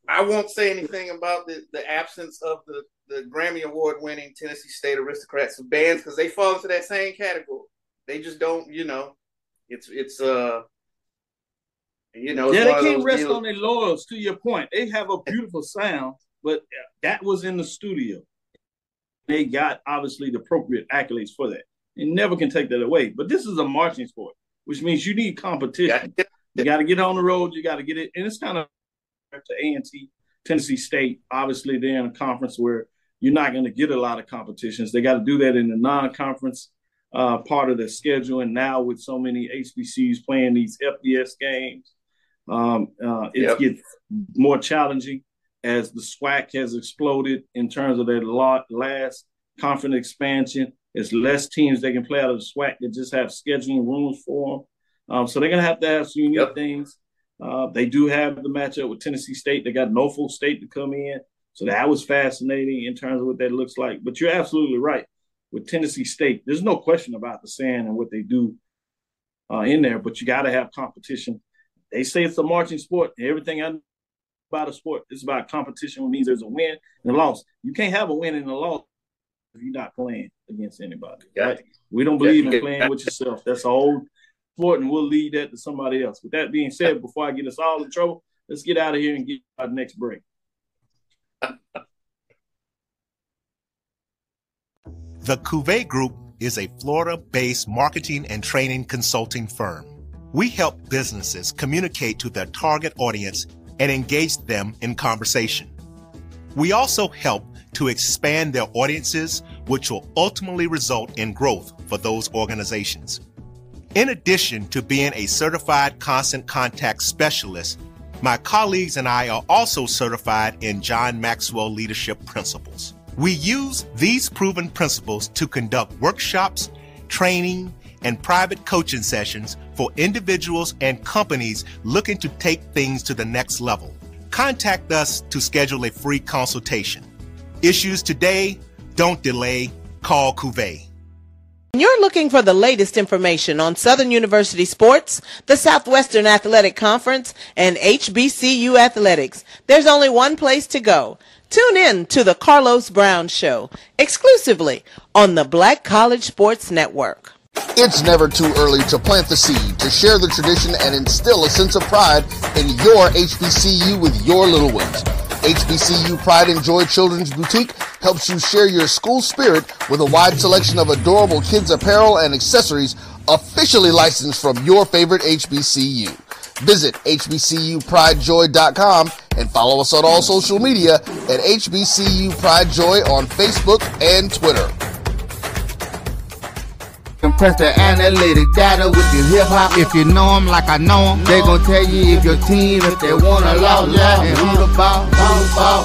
I won't say anything about the, the absence of the, the Grammy Award winning Tennessee State Aristocrats of bands because they fall into that same category. They just don't, you know, it's it's uh you know, yeah, they can't rest deals- on their laurels. To your point, they have a beautiful sound, but that was in the studio. They got obviously the appropriate accolades for that. You never can take that away. But this is a marching sport, which means you need competition. You got to get on the road. You got to get it, and it's kind of to A and T, Tennessee State. Obviously, they're in a conference where you're not going to get a lot of competitions. They got to do that in the non-conference uh, part of their schedule, and now with so many HBCUs playing these FBS games, um, uh, it Yep. gets more challenging as the SWAC has exploded in terms of their last conference expansion. There's less teams they can play out of the SWAC that just have scheduling rooms for them. Um, so they're going to have to have some unique things. Uh, they do have the matchup with Tennessee State. They got Norfolk State to come in. So that was fascinating in terms of what that looks like. But you're absolutely right. With Tennessee State, there's no question about the sand and what they do uh, in there, but you got to have competition. They say it's a marching sport. Everything I know about a sport is about competition, which means there's a win and a loss. You can't have a win and a loss you're not playing against anybody. Right? We don't believe in playing with yourself. That's a whole sport, and we'll leave that to somebody else. With that being said, before I get us all in trouble, let's get out of here and get our next break. [laughs] The Cuvée Group is a Florida based marketing and training consulting firm. We help businesses communicate to their target audience and engage them in conversation. We also help to expand their audiences, which will ultimately result in growth for those organizations. In addition to being a certified constant contact specialist, my colleagues and I are also certified in John Maxwell Leadership Principles. We use these proven principles to conduct workshops, training, and private coaching sessions for individuals and companies looking to take things to the next level. Contact us to schedule a free consultation. Issues today, don't delay, call Cuvée. When you're looking for the latest information on Southern University sports, the Southwestern Athletic Conference, and HBCU athletics, there's only one place to go. Tune in to the Carlos Brown Show, exclusively on the Black College Sports Network. It's never too early to plant the seed, to share the tradition, and instill a sense of pride in your HBCU with your little ones. HBCU Pride and Joy Children's Boutique helps you share your school spirit with a wide selection of adorable kids apparel and accessories officially licensed from your favorite HBCU. Visit hbcupridejoy.com and follow us on all social media at HBCU Pride Joy on Facebook and Twitter. Compress the analytic data with your hip hop. If you know 'em like I know 'em, they gon' tell you if your team, if they wanna law, yeah, and who the ball, who the ball.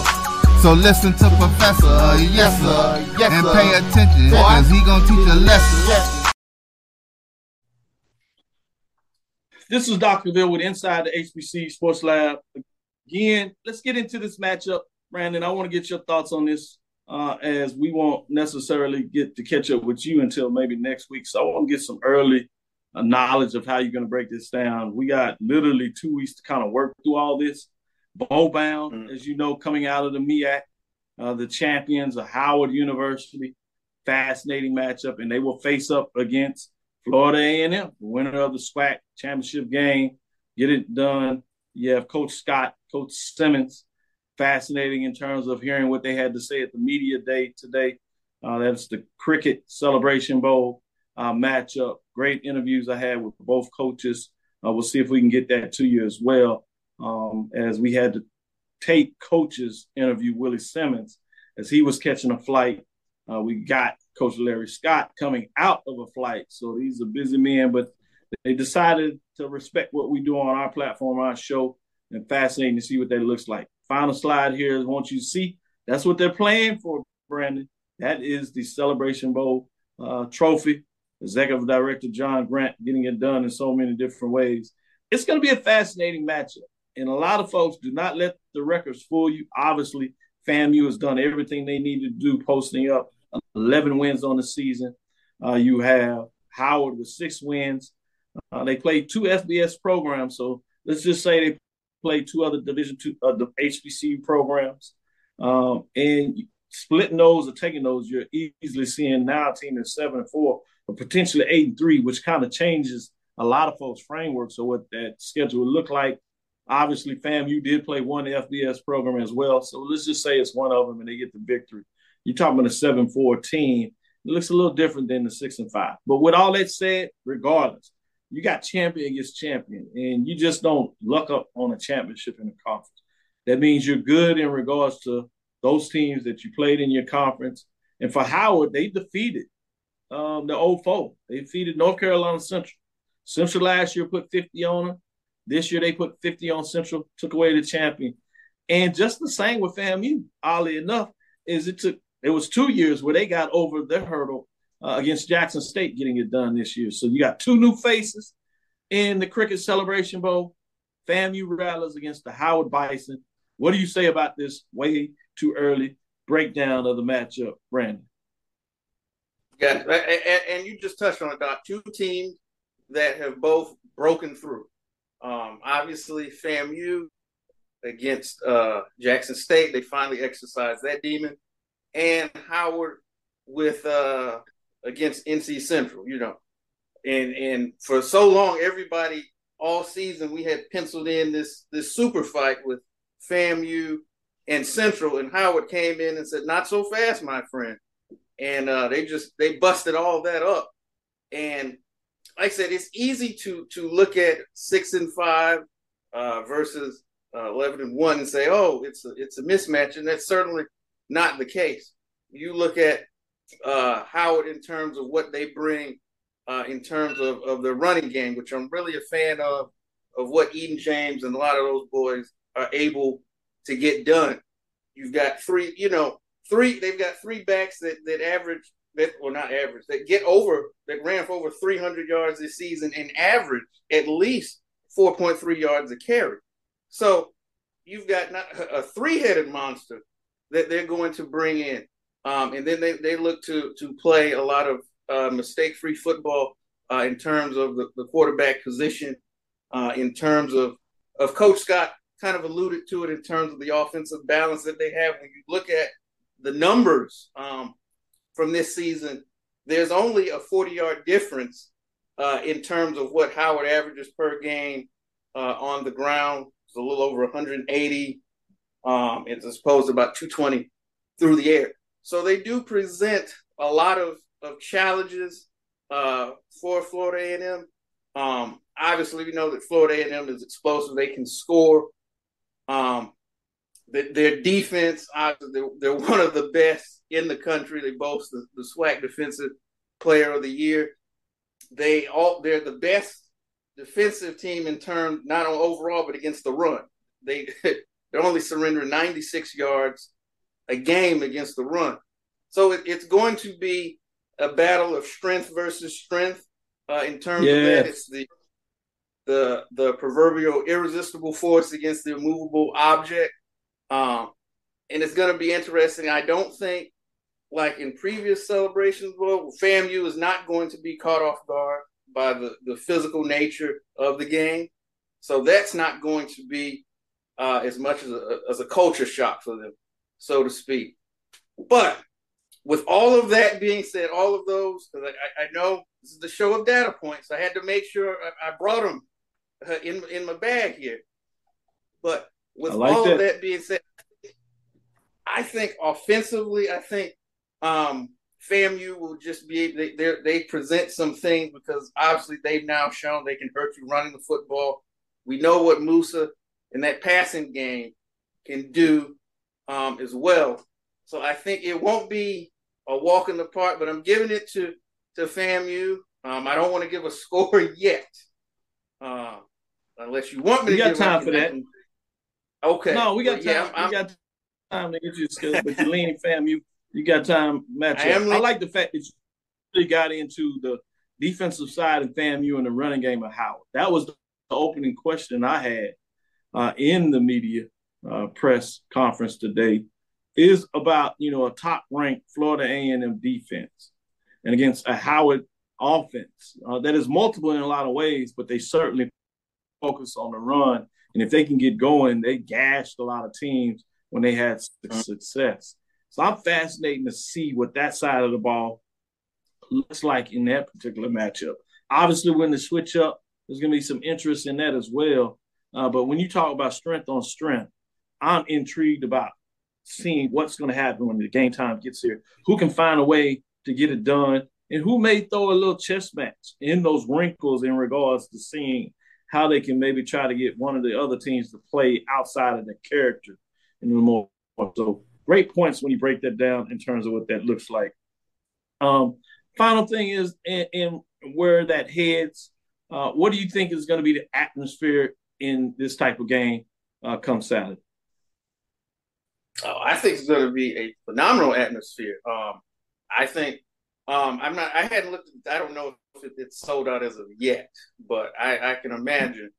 So listen to Professor, uh, yes sir, yes, and pay attention, Boy. cause he gon' teach a lesson. This is Dr. Cavil with Inside the HBC Sports Lab. Again, let's get into this matchup. Brandon, I want to get your thoughts on this uh, as we won't necessarily get to catch up with you until maybe next week. So I want to get some early uh, knowledge of how you're going to break this down. We got literally two weeks to kind of work through all this. Bow bound, as you know, coming out of the MEAC, uh, the champions of Howard University. Fascinating matchup, and they will face up against Florida A&M, the winner of the SWAC championship game. Get it done. You have Coach Scott, Coach Simmons. Fascinating in terms of hearing what they had to say at the media day today. Uh, that's the Cricket Celebration Bowl uh, matchup. Great interviews I had with both coaches. Uh, we'll see if we can get that to you as well. Um, as we had to tape coaches interview Willie Simmons as he was catching a flight. Uh, we got Coach Larry Scott coming out of a flight. So these are busy men, but they decided to respect what we do on our platform, our show, and fascinating to see what that looks like. Final slide here I want you to see that's what they're playing for, Brandon. That is the Celebration Bowl uh, trophy. Executive Director John Grant getting it done in so many different ways. It's going to be a fascinating matchup. And a lot of folks do not let the records fool you. Obviously, FAMU has done everything they need to do, posting up 11 wins on the season. Uh, you have Howard with six wins. Uh, they played two FBS programs, so let's just say they played two other Division two uh, the HBCU programs, um, and splitting those or taking those, you're easily seeing now a team that's seven and four, or potentially eight and three, which kind of changes a lot of folks' frameworks of what that schedule would look like. Obviously, FAMU did play one FBS program as well, so let's just say it's one of them and they get the victory. You're talking about a seven four team. It looks a little different than the six and five. But with all that said, regardless, you got champion against champion, and you just don't luck up on a championship in the conference. That means you're good in regards to those teams that you played in your conference. And for Howard, they defeated um, the old foe. They defeated North Carolina Central. Central last year put 50 on them. This year they put 50 on Central, took away the champion. And just the same with FAMU, oddly enough, is it took it was two years where they got over their hurdle uh, against Jackson State getting it done this year. So you got two new faces in the Cricket Celebration Bowl. FAMU Rattlers against the Howard Bison. What do you say about this way too early breakdown of the matchup, Brandon? Yeah, and, and you just touched on it, Doc. Two teams that have both broken through. Um, obviously, FAMU against uh, Jackson State, they finally exercised that demon, and Howard with uh, against NC Central. You know, and and for so long, everybody all season we had penciled in this this super fight with FAMU and Central, and Howard came in and said, "Not so fast, my friend." And uh, they just they busted all that up. And like I said, it's easy to to look at six and five uh, versus uh, eleven and one and say, "Oh, it's a it's a mismatch," and that's certainly not the case. You look at uh, Howard in terms of what they bring uh, in terms of, of the running game, which I'm really a fan of, of what Eden James and a lot of those boys are able to get done. You've got three, you know, three. They've got three backs that that average that or not average that get over that ran for over 300 yards this season and average at least 4.3 yards a carry. So you've got not a three-headed monster that they're going to bring in, um, and then they, they look to to play a lot of uh, mistake-free football uh, in terms of the, the quarterback position, uh, in terms of of Coach Scott kind of alluded to it in terms of the offensive balance that they have. When you look at the numbers um, from this season, there's only a 40 yard difference uh, in terms of what Howard averages per game uh, on the ground. It's a little over 180, um, as opposed to about 220 through the air. So they do present a lot of, of challenges uh, for Florida A&M. Um, obviously, we know that Florida A&M is explosive; they can score. Um, the, their defense, they're, they're, one of the best in the country. They boast the, the SWAC Defensive Player of the Year. They all they're the best defensive team in terms not on overall but against the run. They [laughs] they're only surrendering 96 yards a game against the run. So it, it's going to be a battle of strength versus strength. Uh, in terms of that, it's the the the proverbial irresistible force against the immovable object. Um, and it's going to be interesting. I don't think, like in previous celebrations, well, FAMU is not going to be caught off guard by the, the physical nature of the game. So that's not going to be uh, as much as a, as a culture shock for them, so to speak. But with all of that being said, all of those, because I, I, know this is the show of data points, I had to make sure I, I brought them uh, in in my bag here. But with like all that. of that being said, I think offensively, I think um, FAMU will just be they they present some things because obviously they've now shown they can hurt you running the football. We know what Moussa in that passing game can do um, as well. So I think it won't be a walk in the park, but I'm giving it to to FAMU. Um, I don't want to give a [laughs] score yet. Uh, unless you want me we to. got time for that. Okay. No, we got time. Yeah, we got time to get you skills, but you're leaning FAMU you got time match I, I like the fact that you really got into the defensive side of FAMU and the running game of Howard. That was the opening question I had uh, in the media uh, press conference today. Is about you know a top ranked Florida A and M defense, and against a Howard offense uh, that is multiple in a lot of ways, but they certainly focus on the run. And if they can get going, they gashed a lot of teams when they had success. So I'm fascinated to see what that side of the ball looks like in that particular matchup. Obviously, when the switch up, there's going to be some interest in that as well. Uh, but when you talk about strength on strength, I'm intrigued about seeing what's going to happen when the game time gets here. Who can find a way to get it done, and who may throw a little chess match in those wrinkles in regards to seeing how they can maybe try to get one of the other teams to play outside of the character in the more. So great points when you break that down in terms of what that looks like. Um, final thing is, and, where that heads, uh, what do you think is going to be the atmosphere in this type of game uh, come Saturday? Oh, I think it's going to be a phenomenal atmosphere. Um, I think um, I'm not. I hadn't looked. I don't know if it, it's sold out as of yet, but I, I can imagine.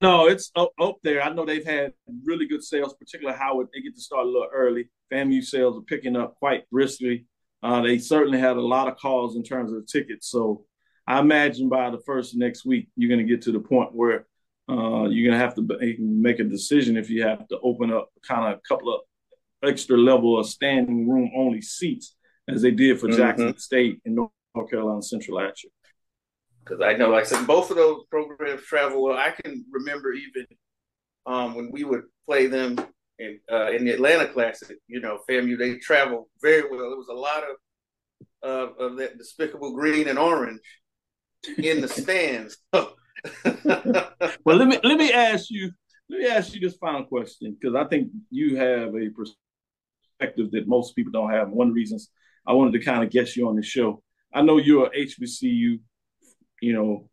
No, it's up, up there. I know they've had really good sales, particularly how they get to start a little early. FAMU sales are picking up quite briskly. Uh, they certainly had a lot of calls in terms of the tickets. So I imagine by the first next week, you're going to get to the point where uh, you're going to have to make a decision if you have to open up kind of a couple of extra level of standing room only seats as they did for mm-hmm. Jackson State and North Carolina Central year. Because I know, like I said, both of those programs travel well. I can remember even um, when we would play them in uh, in the Atlanta Classic. You know, FAMU they travel very well. There was a lot of uh, of that despicable green and orange in the [laughs] stands. [laughs] well, let me let me ask you let me ask you this final question because I think you have a perspective that most people don't have. One of the reasons I wanted to kind of get you on the show. I know you're a HBCU, you know,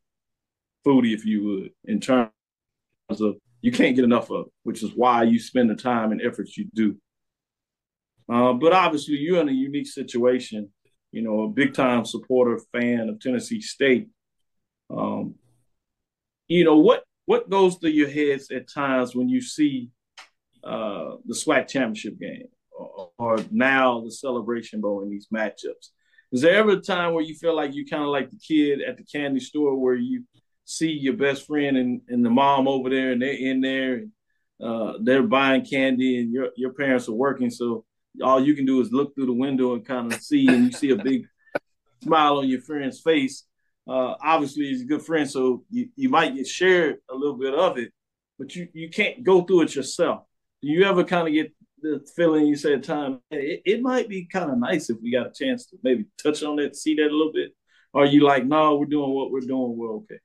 foodie, if you would, in terms of you can't get enough of, which is why you spend the time and efforts you do. Uh, but obviously, you're in a unique situation. You know, a big time supporter, fan of Tennessee State. Um, you know what what goes through your heads at times when you see uh, the SWAC championship game? Or now the Celebration Bowl in these matchups. Is there ever a time where you feel like you kind of like the kid at the candy store where you see your best friend and, and the mom over there and they're in there and uh, they're buying candy and your your parents are working, so all you can do is look through the window and kind of see and you see a big [laughs] smile on your friend's face. Uh, obviously, he's a good friend, so you, you might get shared a little bit of it, but you, you can't go through it yourself. Do you ever kind of get the feeling you said, time, it, it might be kind of nice if we got a chance to maybe touch on that, see that a little bit? Or are you like, no, we're doing what we're doing, we're okay?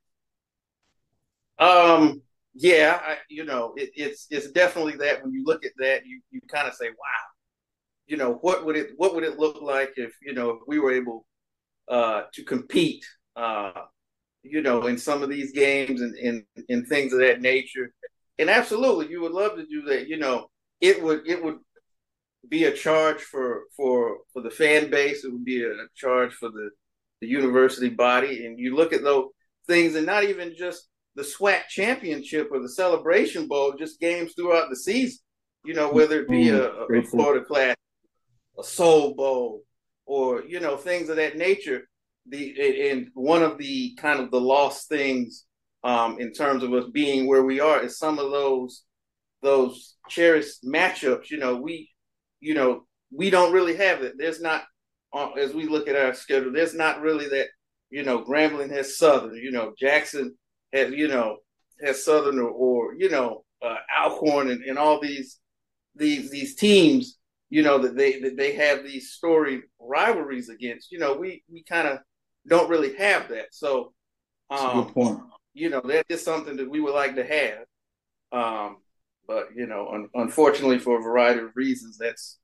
Um, yeah, I, you know, it, it's it's definitely that when you look at that, you you kind of say, wow, you know, what would it what would it look like if you know if we were able uh, to compete, uh, you know, in some of these games and in in things of that nature. And absolutely, you would love to do that. You know, it would it would be a charge for for for the fan base. It would be a charge for the the university body. And you look at those things, and not even just the SWAC championship or the Celebration Bowl, just games throughout the season. You know, whether it be a, a Florida class, a Soul Bowl, or you know things of that nature. The and one of the kind of the lost things um, in terms of us being where we are is some of those those cherished matchups, you know, we, you know, we don't really have it. There's not, uh, as we look at our schedule, there's not really that, you know, Grambling has Southern, you know, Jackson has, you know, has Southern or, or you know, uh, Alcorn and, and all these, these, these teams, you know, that they, that they have these story rivalries against, you know, we, we kind of don't really have that. So, um, you know, that is something that we would like to have. Um, but you know, un- unfortunately, for a variety of reasons, that's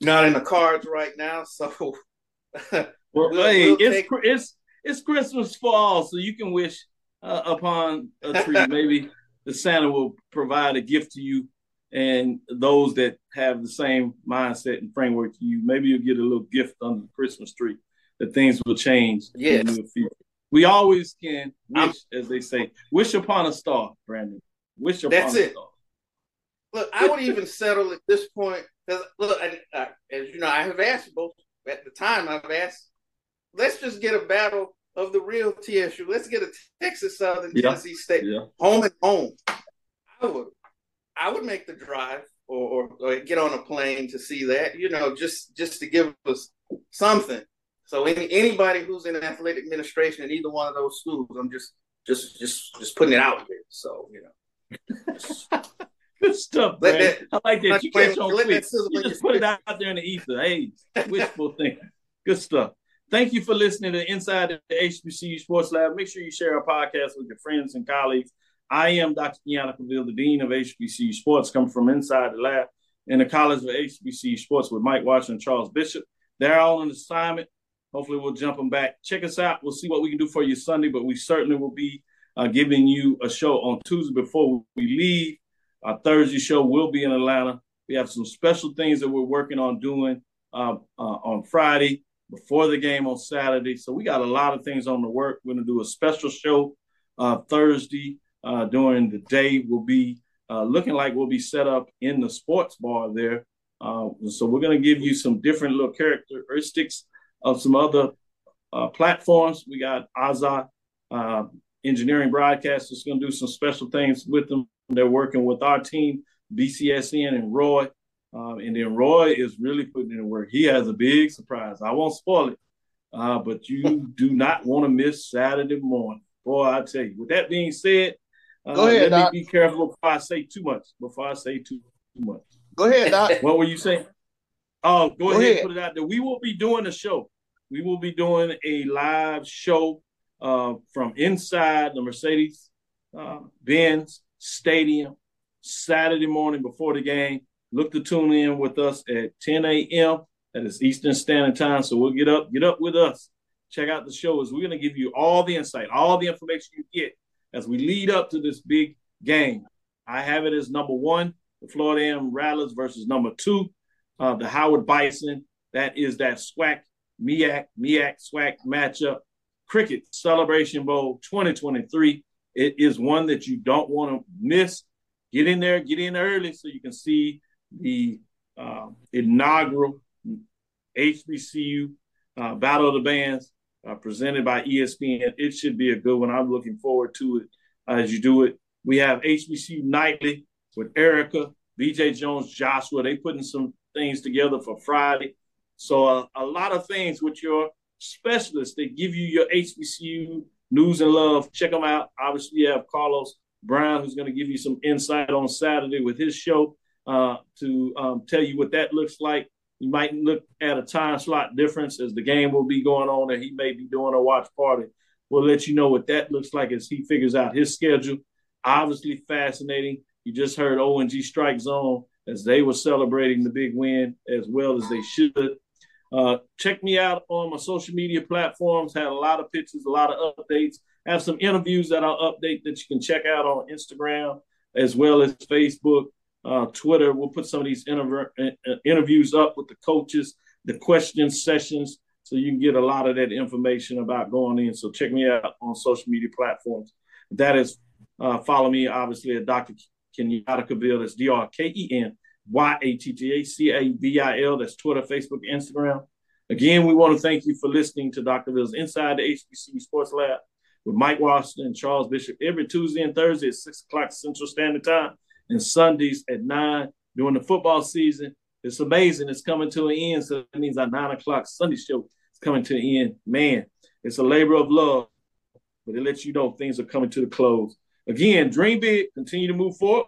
not in the cards right now. So, [laughs] well, we'll, hey, we'll it's take... it's it's Christmas fall, so you can wish uh, upon a tree. [laughs] Maybe the Santa will provide a gift to you, and those that have the same mindset and framework to you, maybe you'll get a little gift under the Christmas tree. That things will change. Yes. We always can wish, I'm... as they say, wish upon a star, Brandon. Wish upon That's it. Star. Look, I would even settle at this point because look, I, I, as you know, I have asked both at the time. I've asked, let's just get a battle of the real TSU. Let's get a Texas Southern Yeah. Tennessee State Yeah. home and home. I would, I would make the drive or, or, or get on a plane to see that. You know, just just to give us something. So any anybody who's in athletic administration in either one of those schools, I'm just just just just putting it out there. So you know, [laughs] Good stuff, Let Brad. that- I like that. You catch on quick. You just put it out there in the ether. Hey, [laughs] wishful thinking. Good stuff. Thank you for listening to Inside the HBCU Sports Lab. Make sure you share our podcast with your friends and colleagues. I am Dr. Kenyatta Cavil, the Dean of HBCU Sports, coming from inside the lab in the College of HBCU Sports with Mike Washington and Charles Bishop. They're all on assignment. Hopefully, we'll jump them back. Check us out. We'll see what we can do for you Sunday, but we certainly will be uh, giving you a show on Tuesday before we leave. Our Thursday show will be in Atlanta. We have some special things that we're working on doing uh, uh, on Friday before the game on Saturday. So we got a lot of things on the work. We're going to do a special show uh, Thursday uh, during the day. We'll be uh, looking like we'll be set up in the sports bar there. Uh, so we're going to give you some different little characteristics of some other platforms. We got Azad Engineering Broadcasters going to do some special things with them. They're working with our team, BCSN and Roy. Um, and then Roy is really putting in work. He has a big surprise. I won't spoil it, uh, but you [laughs] do not want to miss Saturday morning. Boy, I tell you. With that being said, uh, Go ahead, let Doc. me be careful before I say too much. Before I say too, too much. Go ahead, Doc. [laughs] What were you saying? Oh, go, Go ahead, ahead. put it out there. We will be doing a show. We will be doing a live show uh, from inside the Mercedes uh, Benz Stadium Saturday morning before the game. Look to tune in with us at 10 a.m. That is Eastern Standard Time. So we'll get up, get up with us. Check out the show. As we're going to give you all the insight, all the information you get as we lead up to this big game. I have it as number one, the Florida M Rattlers versus number two, uh, the Howard Bison. That is that SWAC, MEAC, MEAC, SWAC matchup. Cricket Celebration Bowl 2023. It is one that you don't want to miss. Get in there, get in early so you can see the uh, inaugural HBCU uh, Battle of the Bands uh, presented by ESPN. It should be a good one. I'm looking forward to it as you do it. We have HBCU Nightly with Erica, BJ Jones, Joshua. They putting some things together for Friday. So uh, a lot of things with your specialists. They give you your HBCU news and love. Check them out. Obviously, you have Carlos Brown, who's going to give you some insight on Saturday with his show uh, to um, tell you what that looks like. You might look at a time slot difference as the game will be going on, and he may be doing a watch party. We'll let you know what that looks like as he figures out his schedule. Obviously, fascinating. You just heard ONG Strike Zone as they were celebrating the big win as well as they should. Uh, check me out on my social media platforms. Had a lot of pictures, a lot of updates. Have some interviews that I'll update that you can check out on Instagram as well as Facebook, uh, Twitter. We'll put some of these interv- uh, interviews up with the coaches, the question sessions, so you can get a lot of that information about going in. So check me out on social media platforms. That is, uh, follow me obviously at Dr. Kenyatta Cavil. That's D R K E N Y A T T A C A V I L. That's Twitter, Facebook, Instagram. Again, we want to thank you for listening to Dr. Ville's Inside the HBCU Sports Lab with Mike Washington and Charles Bishop every Tuesday and Thursday at 6 o'clock Central Standard Time and Sundays at 9 during the football season. It's amazing. It's coming to an end. So that means our 9 o'clock Sunday show is coming to an end. Man, it's a labor of love, but it lets you know things are coming to the close. Again, dream big, continue to move forward.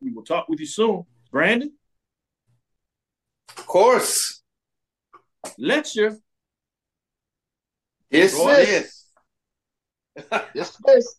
We will talk with you soon. Brandon? Of course. Lecture. Yes, Roy. yes. Yes, yes.